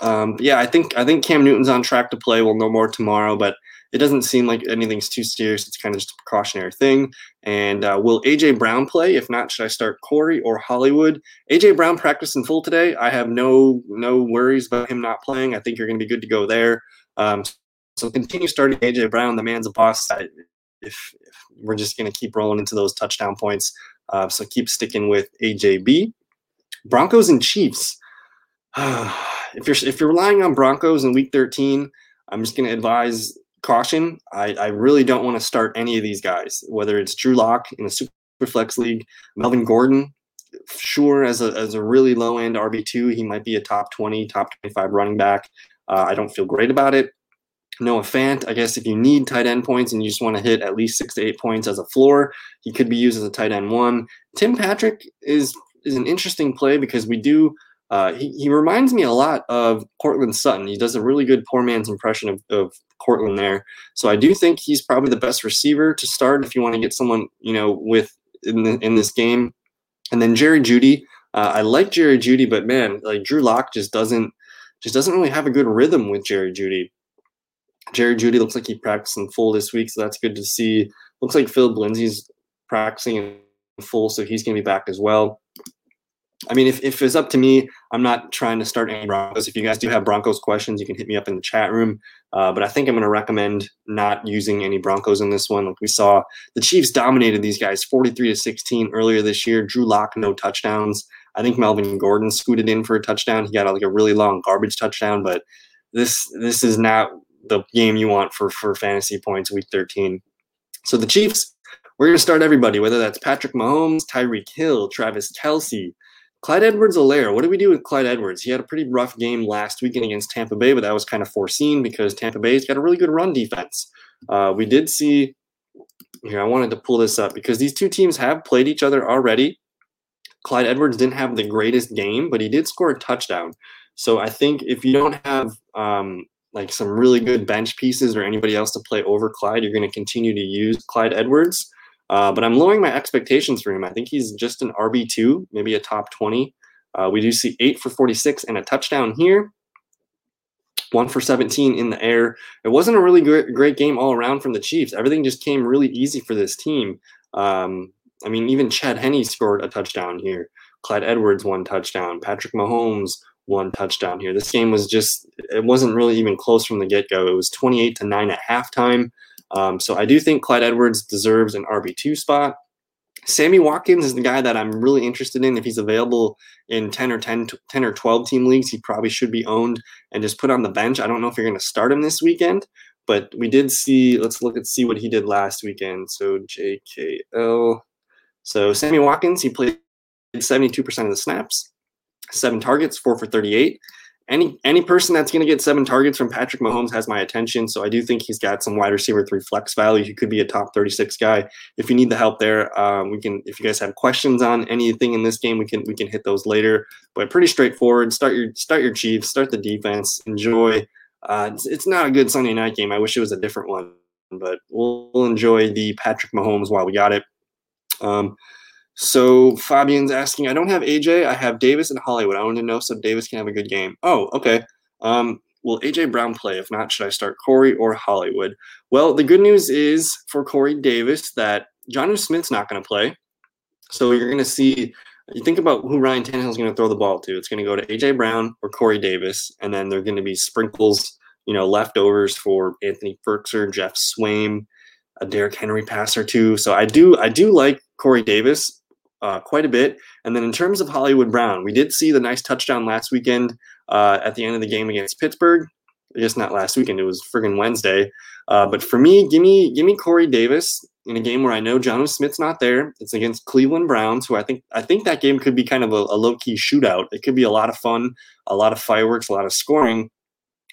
Um, yeah, I think I think Cam Newton's on track to play. We'll know more tomorrow, but it doesn't seem like anything's too serious. It's kind of just a precautionary thing. And uh, will AJ Brown play? If not, should I start Corey or Hollywood? AJ Brown practiced in full today. I have no no worries about him not playing. I think you're going to be good to go there. Um, so continue starting AJ Brown. The man's a boss. I, if, if, we're just going to keep rolling into those touchdown points, uh, so keep sticking with AJB. Broncos and Chiefs. *sighs* if you're if you're relying on Broncos in Week 13, I'm just going to advise caution. I, I really don't want to start any of these guys, whether it's Drew Lock in a super flex league, Melvin Gordon. Sure, as a, as a really low end RB2, he might be a top 20, top 25 running back. Uh, I don't feel great about it. Noah Fant, I guess if you need tight end points and you just want to hit at least six to eight points as a floor, he could be used as a tight end one. Tim Patrick is is an interesting play because we do uh, he, he reminds me a lot of Courtland Sutton. He does a really good poor man's impression of, of Courtland there. So I do think he's probably the best receiver to start if you want to get someone, you know, with in, the, in this game. And then Jerry Jeudy, Uh, I like Jerry Jeudy, but man, like Drew Lock just doesn't just doesn't really have a good rhythm with Jerry Jeudy. Jerry Jeudy looks like he practiced in full this week, so that's good to see. Looks like Phillip Lindsay's practicing in full, so he's going to be back as well. I mean, if, if it's up to me, I'm not trying to start any Broncos. If you guys do have Broncos questions, you can hit me up in the chat room. Uh, but I think I'm going to recommend not using any Broncos in this one. Like we saw, the Chiefs dominated these guys 43 to 16 earlier this year. Drew Lock, no touchdowns. I think Melvin Gordon scooted in for a touchdown. He got like a really long garbage touchdown, but this this is not the game you want for for fantasy points week 13. So the Chiefs, we're going to start everybody, whether that's Patrick Mahomes, Tyreek Hill, Travis Kelce, Clyde Edwards-Helaire. What do we do with Clyde Edwards? He had a pretty rough game last weekend against Tampa Bay, but that was kind of foreseen because Tampa Bay's got a really good run defense. Uh, we did see here, I wanted to pull this up because these two teams have played each other already. Clyde Edwards didn't have the greatest game, but he did score a touchdown. So I think if you don't have um, like some really good bench pieces or anybody else to play over Clyde, you're going to continue to use Clyde Edwards. Uh, but I'm lowering my expectations for him. I think he's just an RB2, maybe a top 20. Uh, we do see eight for 46 and a touchdown here. One for 17 in the air. It wasn't a really great, great game all around from the Chiefs. Everything just came really easy for this team. Um, I mean, even Chad Henne scored a touchdown here. Clyde Edwards, one touchdown. Patrick Mahomes, one touchdown here. This game was just, it wasn't really even close from the get go. It was 28 to 9 at halftime. Um, so I do think Clyde Edwards deserves an RB2 spot. Sammy Watkins is the guy that I'm really interested in. If he's available in 10 or 10, 10 or 12 team leagues, he probably should be owned and just put on the bench. I don't know if you're going to start him this weekend, but we did see, let's look at see what he did last weekend. So JKL. So Sammy Watkins, he played 72% of the snaps, seven targets, four for 38 any any person that's going to get seven targets from Patrick Mahomes has my attention. So I do think he's got some wide receiver three flex value. He could be a top 36 guy. If you need the help there, um, we can. If you guys have questions on anything in this game, we can we can hit those later. But pretty straightforward. Start your start your Chiefs. Start the defense. Enjoy. Uh, it's, it's not a good Sunday night game. I wish it was a different one. but we'll, we'll enjoy the Patrick Mahomes while we got it. Um, so Fabian's asking, I don't have AJ, I have Davis and Hollywood. I want to know so Davis can have a good game. Oh, okay. Um, will AJ Brown play? If not, should I start Corey or Hollywood? Well, the good news is for Corey Davis that Jonnu Smith's not going to play. So you're going to see, you think about who Ryan Tannehill is going to throw the ball to. It's going to go to AJ Brown or Corey Davis, and then there are going to be sprinkles, you know, leftovers for Anthony Firkser, Geoff Swaim, a Derrick Henry pass or two. So I do, I do like Corey Davis uh, quite a bit. And then in terms of Hollywood Brown, we did see the nice touchdown last weekend uh, at the end of the game against Pittsburgh. I guess not last weekend; it was friggin' Wednesday. Uh, but for me, give me give me Corey Davis in a game where I know Jonnu Smith's not there. It's against Cleveland Browns, who I think I think that game could be kind of a, a low key shootout. It could be a lot of fun, a lot of fireworks, a lot of scoring,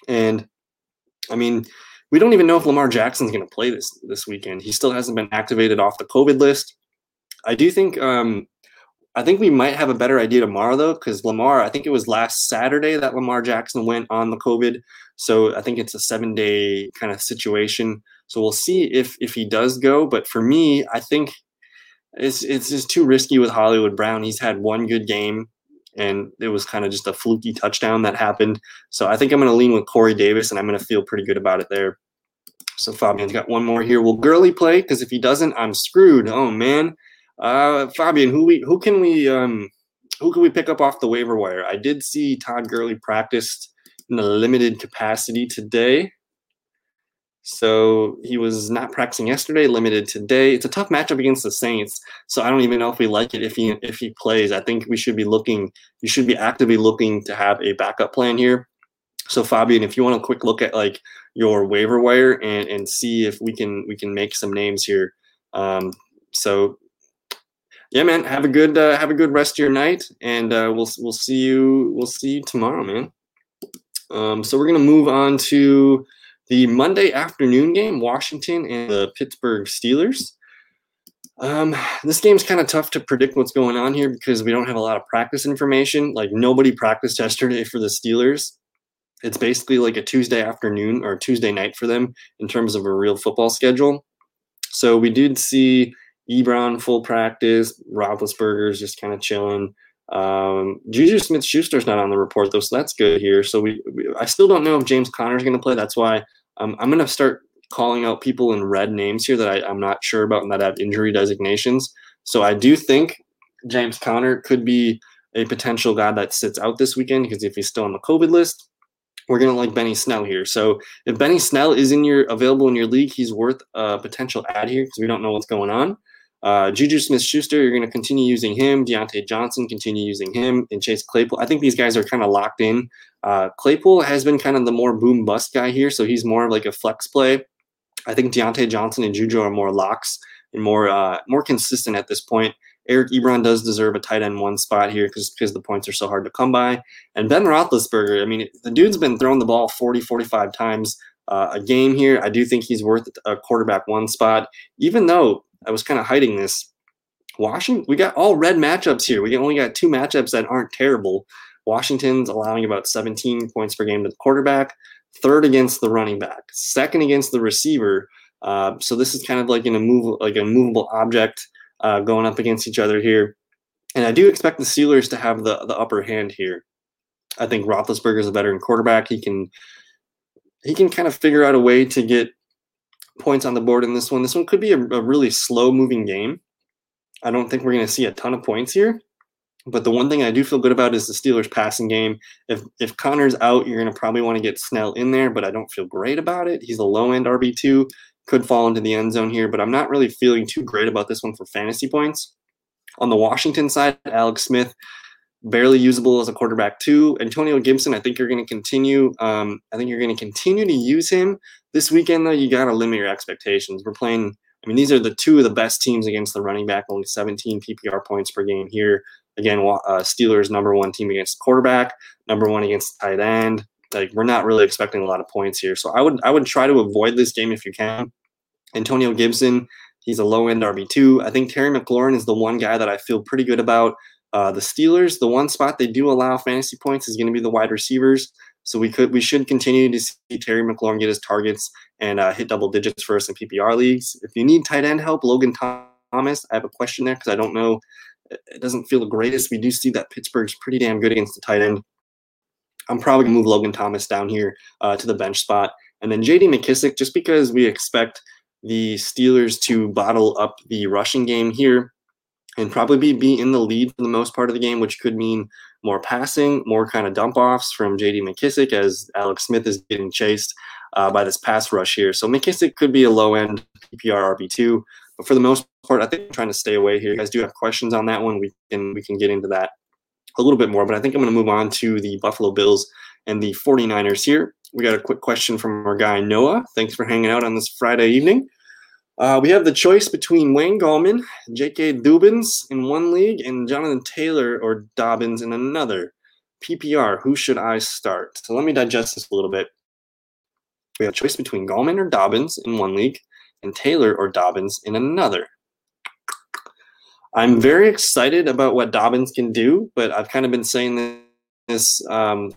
and I mean, we don't even know if Lamar Jackson's going to play this this weekend. He still hasn't been activated off the COVID list. I do think um, I think we might have a better idea tomorrow though, because Lamar, I think it was last Saturday that Lamar Jackson went on the COVID. So I think it's a seven day kind of situation. So we'll see if if he does go. But for me, I think it's it's just too risky with Hollywood Brown. He's had one good game and it was kind of just a fluky touchdown that happened. So I think I'm gonna lean with Corey Davis and I'm gonna feel pretty good about it there. So Fabian's got one more here. Will Gurley play? Because if he doesn't, I'm screwed. Oh man. Uh, Fabian, who we who can we um who can we pick up off the waiver wire? I did see Todd Gurley practiced in a limited capacity today. So he was not practicing yesterday, limited today. It's a tough matchup against the Saints. So I don't even know if we like it if he if he plays. I think we should be looking. You should be actively looking to have a backup plan here. So Fabian, if you want a quick look at like your waiver wire and and see if we can we can make some names here. Um, so yeah, man. Have a good uh, have a good rest of your night, and uh, we'll we'll see you we'll see you tomorrow, man. Um, so we're gonna move on to the Monday afternoon game, Washington and the Pittsburgh Steelers. Um, this game's kind of tough to predict what's going on here because we don't have a lot of practice information. Like nobody practiced yesterday for the Steelers. It's basically like a Tuesday afternoon or Tuesday night for them in terms of a real football schedule. So we did see Ebron full practice. Roethlisberger's just kind of chilling. Um, Juju Smith Schuster's not on the report though, so that's good here. So we, we I still don't know if James Conner's going to play. That's why um, I'm going to start calling out people in red names here that I, I'm not sure about and that have injury designations. So I do think James Conner could be a potential guy that sits out this weekend because if he's still on the COVID list, we're gonna like Benny Snell here. So if Benny Snell is in your available in your league, he's worth a potential add here because we don't know what's going on. Uh, Juju Smith Schuster, you're going to continue using him. Diontae Johnson, continue using him. And Chase Claypool. I think these guys are kind of locked in. Uh, Claypool has been kind of the more boom bust guy here. So he's more of like a flex play. I think Diontae Johnson and Juju are more locks and more uh, more consistent at this point. Eric Ebron does deserve a tight end one spot here because because the points are so hard to come by. And Ben Roethlisberger, I mean, the dude's been throwing the ball 40, 45 times uh, a game here. I do think he's worth a quarterback one spot, even though I was kind of hiding this. Washington, we got all red matchups here. We only got two matchups that aren't terrible. Washington's allowing about 17 points per game to the quarterback, third against the running back, second against the receiver. Uh, so this is kind of like an immov- like a movable object uh, going up against each other here. And I do expect the Steelers to have the the upper hand here. I think Roethlisberger is a veteran quarterback. He can he can kind of figure out a way to get points on the board in this one. This one could be a, a really slow moving game. I don't think we're going to see a ton of points here. But the one thing I do feel good about is the Steelers passing game. If if Conner's out, you're going to probably want to get Snell in there, but I don't feel great about it. He's a low end RB2, could fall into the end zone here, but I'm not really feeling too great about this one for fantasy points. On the Washington side, Alex Smith, barely usable as a quarterback too. Antonio Gibson, I think you're going to continue. Um, I think you're going to continue to use him this weekend. Though you got to limit your expectations. We're playing. I mean, these are the two of the best teams against the running back. Only 17 PPR points per game here. Again, uh, Steelers number one team against quarterback, number one against tight end. Like we're not really expecting a lot of points here. So I would I would try to avoid this game if you can. Antonio Gibson, he's a low end RB two. I think Terry McLaurin is the one guy that I feel pretty good about. Uh, the Steelers, the one spot they do allow fantasy points is going to be the wide receivers. So we could we should continue to see Terry McLaurin get his targets and uh, hit double digits for us in PPR leagues. If you need tight end help, Logan Thomas, I have a question there because I don't know. It doesn't feel the greatest. We do see that Pittsburgh's pretty damn good against the tight end. I'm probably gonna move Logan Thomas down here uh, to the bench spot, and then J.D. McKissic, just because we expect the Steelers to bottle up the rushing game here and probably be, be in the lead for the most part of the game, which could mean more passing, more kind of dump offs from J.D. McKissic as Alex Smith is getting chased uh, by this pass rush here. So McKissic could be a low end PPR RB2, but for the most part, I think I'm trying to stay away here. You guys do have questions on that one. We can we can get into that a little bit more, but I think I'm going to move on to the Buffalo Bills and the 49ers here. We got a quick question from our guy Noah. Thanks for hanging out on this Friday evening. Uh, we have the choice between Wayne Gallman, J.K. Dobbins in one league, and Jonathan Taylor or Dobbins in another. PPR, who should I start? So let me digest this a little bit. We have a choice between Gallman or Dobbins in one league, and Taylor or Dobbins in another. I'm very excited about what Dobbins can do, but I've kind of been saying this um,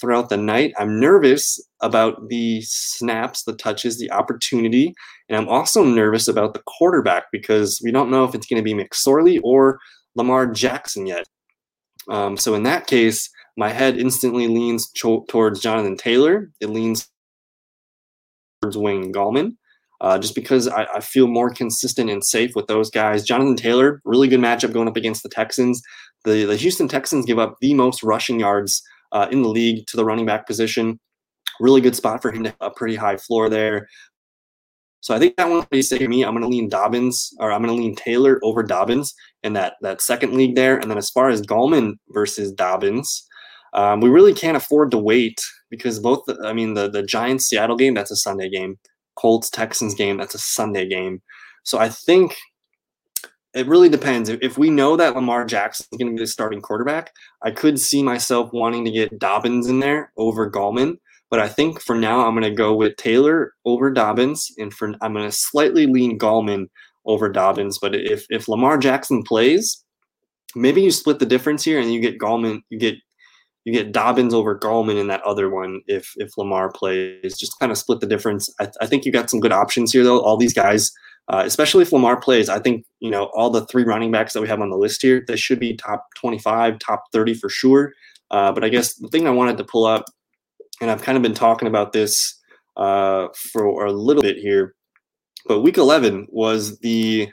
throughout the night. I'm nervous about the snaps, the touches, the opportunity, and I'm also nervous about the quarterback because we don't know if it's going to be McSorley or Lamar Jackson yet. Um, so in that case, my head instantly leans cho- towards Jonathan Taylor. It leans towards Wayne Gallman. Uh, just because I, I, feel more consistent and safe with those guys. Jonathan Taylor, really good matchup going up against the Texans. The, the Houston Texans give up the most rushing yards uh, in the league to the running back position. Really good spot for him to have a pretty high floor there. So I think that one pretty safe me. I'm going to lean Dobbins or I'm going to lean Taylor over Dobbins in that that second league there. And then as far as Gallman versus Dobbins, um, we really can't afford to wait because both. The, I mean, the the Giants Seattle game that's a Sunday game. Colts Texans game that's a Sunday game. So I think it really depends. If we know that Lamar Jackson is going to be the starting quarterback, I could see myself wanting to get Dobbins in there over Gallman. But I think for now, I'm going to go with Taylor over Dobbins, and for I'm going to slightly lean Gallman over Dobbins. But if if Lamar Jackson plays, maybe you split the difference here and you get Gallman, you get you get Dobbins over Gallman in that other one if if Lamar plays. Just kind of split the difference. I, I think you got some good options here though. All these guys uh, especially if Lamar plays. I think you know all the three running backs that we have on the list here. They should be top 25, top 30 for sure. Uh, but I guess the thing I wanted to pull up, and I've kind of been talking about this uh, for a little bit here, but Week 11 was the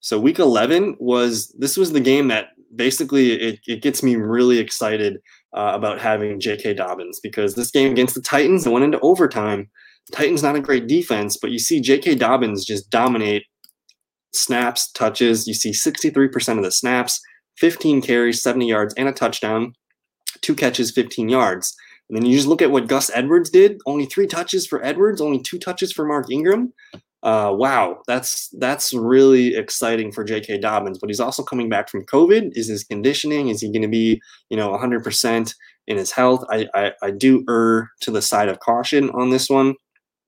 so Week 11 was this was the game that basically it, it gets me really excited uh, about having J.K. Dobbins because this game against the Titans went into overtime. Titans not a great defense, but you see J.K. Dobbins just dominate snaps, touches. You see 63% of the snaps, 15 carries, 70 yards, and a touchdown, two catches, 15 yards. And then you just look at what Gus Edwards did. Only three touches for Edwards, only two touches for Mark Ingram. Uh, wow, that's that's really exciting for J.K. Dobbins. But he's also coming back from COVID. Is his conditioning? Is he going to be, you know, 100% in his health? I, I I do err to the side of caution on this one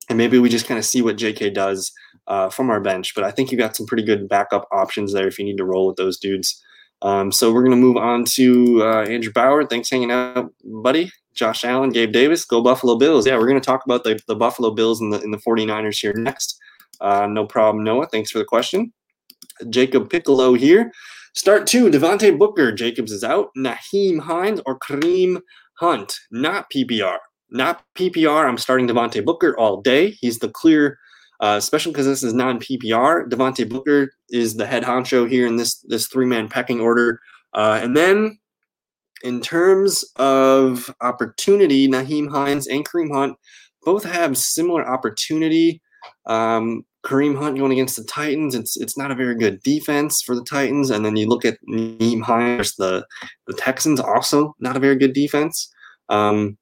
and maybe we just kind of see what JK does uh, from our bench. But I think you got some pretty good backup options there if you need to roll with those dudes. Um, so we're going to move on to uh, Andrew Bauer. Thanks hanging out, buddy. Josh Allen, Gabe Davis, go Buffalo Bills. Yeah, we're going to talk about the, the Buffalo Bills and the, and the 49ers here next. Uh, no problem, Noah. Thanks for the question. Jacob Piccolo here. Start two, Devontae Booker. Jacobs is out. Nyheim Hines or Kareem Hunt. Not PPR not PPR. I'm starting Devontae Booker all day. He's the clear, uh, especially because this is non PPR. Devontae Booker is the head honcho here in this this three man pecking order. Uh, and then in terms of opportunity, Nyheim Hines and Kareem Hunt both have similar opportunity. Um, Kareem Hunt going against the Titans, it's it's not a very good defense for the Titans. And then you look at Nyheim Hines, the the Texans also not a very good defense. Um,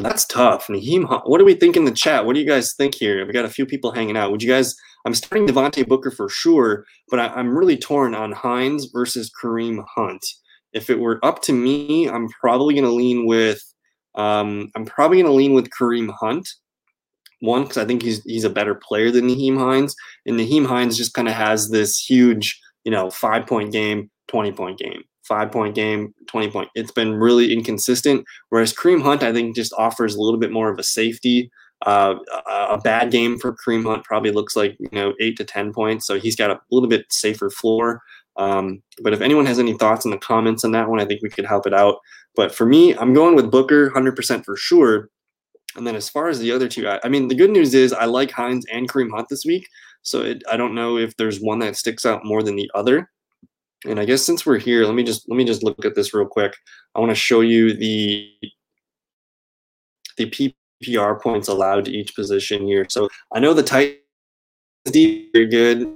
that's tough. Nyheim, what do we think in the chat? What do you guys think here? We got a few people hanging out. Would you guys? I'm starting Devontae Booker for sure, but I, am really torn on Hines versus Kareem Hunt. If it were up to me, I'm probably going to lean with. Um, I'm probably going to lean with Kareem Hunt. One, because I think he's he's a better player than Nyheim Hines, and Nyheim Hines just kind of has this huge, you know, five point game, twenty point game five point game, 20 point. It's been really inconsistent. Whereas Kareem Hunt, I think, just offers a little bit more of a safety. Uh, a bad game for Kareem Hunt probably looks like you know eight to ten points, so he's got a little bit safer floor. Um, but if anyone has any thoughts in the comments on that one, I think we could help it out. But for me, I'm going with Booker 100% for sure. And then as far as the other two, I, I mean, the good news is I like Hines and Kareem Hunt this week. So it, I don't know if there's one that sticks out more than the other. And I guess since we're here, let me just let me just look at this real quick. I want to show you the the PPR points allowed to each position here. So I know the Titans very good.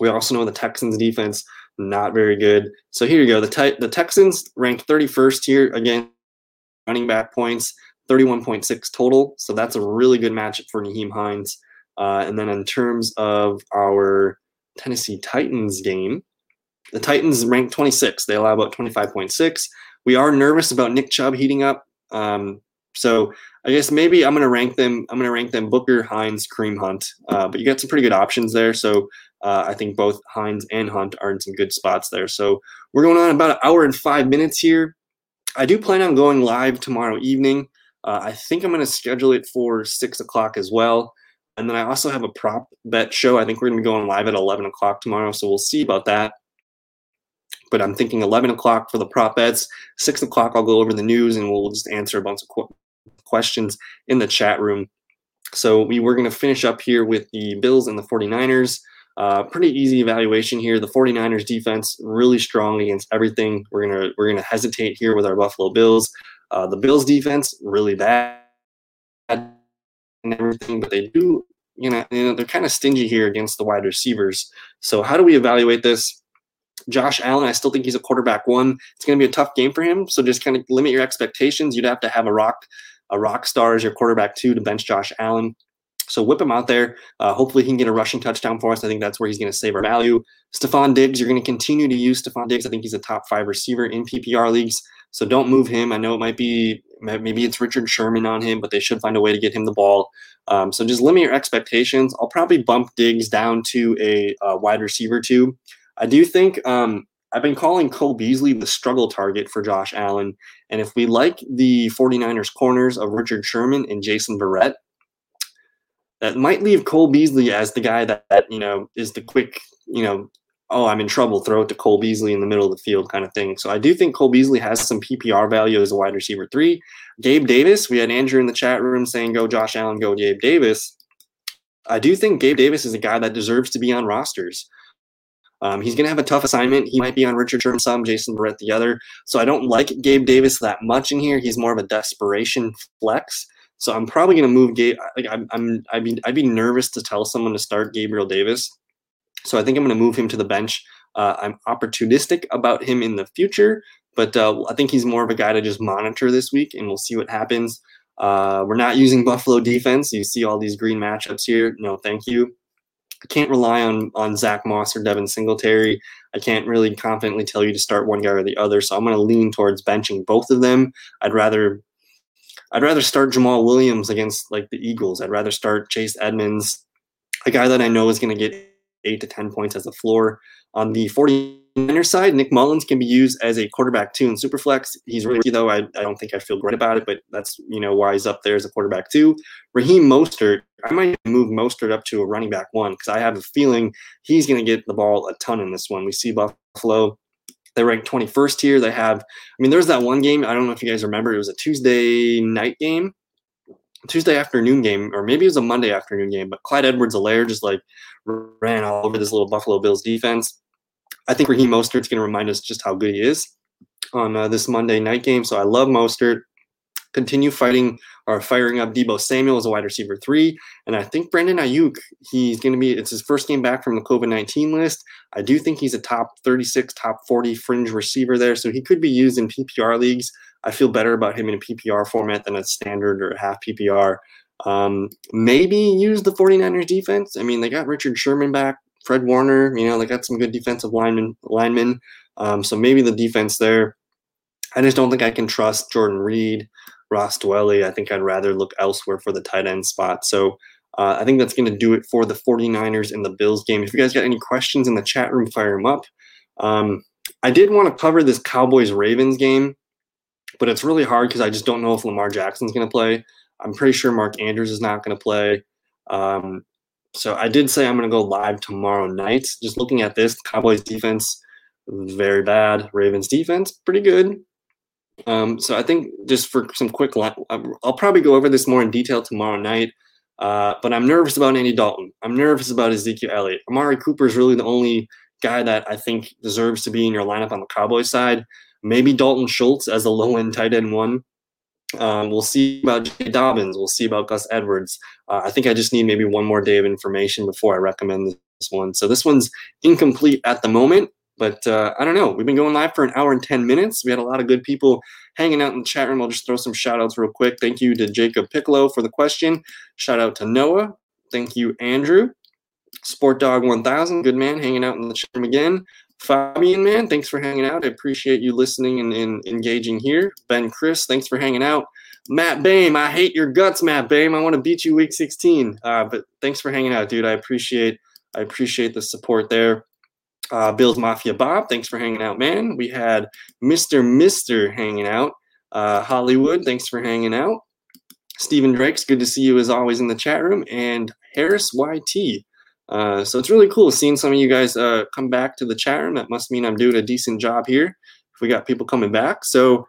We also know the Texans defense not very good. So here you go. The the Texans ranked 31st here again, running back points, 31.6 total. So that's a really good matchup for Nyheim Hines. Uh, and then in terms of our Tennessee Titans game, the Titans rank 26. They allow about 25.6. We are nervous about Nick Chubb heating up. Um, so I guess maybe I'm going to rank them. I'm going to rank them Booker, Hines, Kareem Hunt. Uh, but you got some pretty good options there. So uh, I think both Hines and Hunt are in some good spots there. So we're going on about an hour and five minutes here. I do plan on going live tomorrow evening. Uh, I think I'm going to schedule it for six o'clock as well. And then I also have a prop bet show. I think we're going to be going live at 11 o'clock tomorrow. So we'll see about that. But I'm thinking 11 o'clock for the prop bets. Six o'clock, I'll go over the news and we'll just answer a bunch of qu- questions in the chat room. So we were going to finish up here with the Bills and the 49ers. Uh, pretty easy evaluation here. The 49ers defense really strong against everything. We're gonna we're gonna hesitate here with our Buffalo Bills. Uh, the Bills defense really bad and everything, but they do you know, you know they're kind of stingy here against the wide receivers. So how do we evaluate this? Josh Allen, I still think he's a quarterback one. It's going to be a tough game for him. So just kind of limit your expectations. You'd have to have a rock a rock star as your quarterback two to bench Josh Allen. So whip him out there. Uh, hopefully he can get a rushing touchdown for us. I think that's where he's going to save our value. Stefon Diggs, you're going to continue to use Stefon Diggs. I think he's a top five receiver in PPR leagues. So don't move him. I know it might be maybe it's Richard Sherman on him, but they should find a way to get him the ball. Um, so just limit your expectations. I'll probably bump Diggs down to a, a wide receiver too. I do think um, I've been calling Cole Beasley the struggle target for Josh Allen. And if we like the 49ers corners of Richard Sherman and Jason Verrett, that might leave Cole Beasley as the guy that, that you know is the quick, you know, oh, I'm in trouble, throw it to Cole Beasley in the middle of the field kind of thing. So I do think Cole Beasley has some PPR value as a wide receiver three. Gabe Davis, we had Andrew in the chat room saying, go Josh Allen, go Gabe Davis. I do think Gabe Davis is a guy that deserves to be on rosters. Um, he's going to have a tough assignment. He might be on Richard Sherman some, Jason Verrett the other. So I don't like Gabe Davis that much in here. He's more of a desperation flex. So I'm probably going to move Gabe. Like I'm, I'm, I'd be, I'd be nervous to tell someone to start Gabriel Davis. So I think I'm going to move him to the bench. Uh, I'm opportunistic about him in the future, but uh, I think he's more of a guy to just monitor this week, and we'll see what happens. Uh, we're not using Buffalo defense. You see all these green matchups here. No, thank you. I can't rely on on Zach Moss or Devin Singletary. I can't really confidently tell you to start one guy or the other. So I'm going to lean towards benching both of them. I'd rather I'd rather start Jamaal Williams against like the Eagles. I'd rather start Chase Edmonds, a guy that I know is going to get eight to 10 points as a floor. On the 49er side, Nick Mullens can be used as a quarterback two in Superflex. He's really, though, I, I don't think I feel great about it, but that's, you know, why he's up there as a quarterback two. Raheem Mostert, I might move Mostert up to a running back one because I have a feeling he's going to get the ball a ton in this one. We see Buffalo they ranked 21st here. They have, I mean, there's that one game. I don't know if you guys remember. It was a Tuesday night game, Tuesday afternoon game, or maybe it was a Monday afternoon game. But Clyde Edwards-Helaire just like ran all over this little Buffalo Bills defense. I think Raheem Mostert's going to remind us just how good he is on uh, this Monday night game. So I love Mostert continue fighting or firing up Deebo Samuel as a wide receiver three. And I think Brandin Aiyuk, he's going to be, it's his first game back from the COVID 19 list. I do think he's a top 36, top 40 fringe receiver there. So he could be used in PPR leagues. I feel better about him in a PPR format than a standard or a half PPR. Um, maybe use the 49ers defense. I mean, they got Richard Sherman back, Fred Warner, you know, they got some good defensive linemen, linemen. Um, so maybe the defense there. I just don't think I can trust Jordan Reed. Ross Dwelley. I think I'd rather look elsewhere for the tight end spot. So uh, I think that's going to do it for the 49ers and the Bills game. If you guys got any questions in the chat room, fire them up. Um, I did want to cover this Cowboys Ravens game, but it's really hard because I just don't know if Lamar Jackson's going to play. I'm pretty sure Mark Andrews is not going to play. Um, so I did say I'm going to go live tomorrow night. Just looking at this, Cowboys defense very bad. Ravens defense pretty good. Um, so I think just for some quick, I'll probably go over this more in detail tomorrow night. Uh, but I'm nervous about Andy Dalton. I'm nervous about Ezekiel Elliott. Amari Cooper is really the only guy that I think deserves to be in your lineup on the Cowboys side. Maybe Dalton Schultz as a low end tight end one. Um, we'll see about J. Dobbins. We'll see about Gus Edwards. Uh, I think I just need maybe one more day of information before I recommend this one. So this one's incomplete at the moment. But uh, I don't know. We've been going live for an hour and 10 minutes. We had a lot of good people hanging out in the chat room. I'll just throw some shout outs real quick. Thank you to Jacob Piccolo for the question. Shout out to Noah. Thank you, Andrew. Sport Dog 1000, good man, hanging out in the chat room again. Fabian, man, thanks for hanging out. I appreciate you listening and, and engaging here. Ben Chris, thanks for hanging out. Matt Bame, I hate your guts, Matt Bame. I want to beat you week 16. Uh, but thanks for hanging out, dude. I appreciate I appreciate the support there. Uh, Bill's Mafia Bob, thanks for hanging out, man. We had Mr. Mister hanging out. Uh, Hollywood, thanks for hanging out. Stephen Drake's good to see you as always in the chat room. And Harris YT. Uh, so it's really cool seeing some of you guys uh, come back to the chat room. That must mean I'm doing a decent job here if we got people coming back. So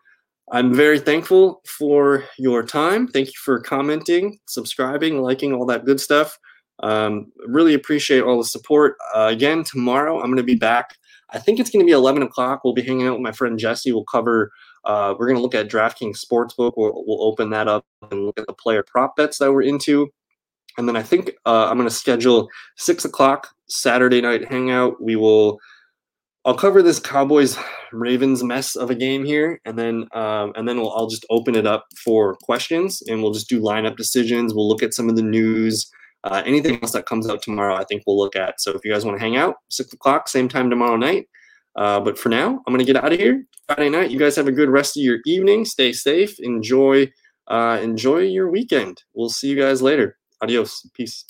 I'm very thankful for your time. Thank you for commenting, subscribing, liking, all that good stuff. Um, really appreciate all the support. Uh, again, tomorrow I'm going to be back. I think it's going to be 11 o'clock. We'll be hanging out with my friend Jesse. We'll cover, uh, we're going to look at DraftKings Sportsbook. We'll, we'll open that up and look at the player prop bets that we're into. And then I think uh, I'm going to schedule 6 o'clock Saturday night hangout. We will. I'll cover this Cowboys Ravens mess of a game here, and then um, and then we'll, I'll just open it up for questions, and we'll just do lineup decisions. We'll look at some of the news, uh, anything else that comes out tomorrow, I think we'll look at. So if you guys want to hang out, six o'clock, same time tomorrow night. Uh, but for now, I'm gonna get out of here. Friday night. You guys have a good rest of your evening. Stay safe. Enjoy. Uh, enjoy your weekend. We'll see you guys later. Adios. Peace.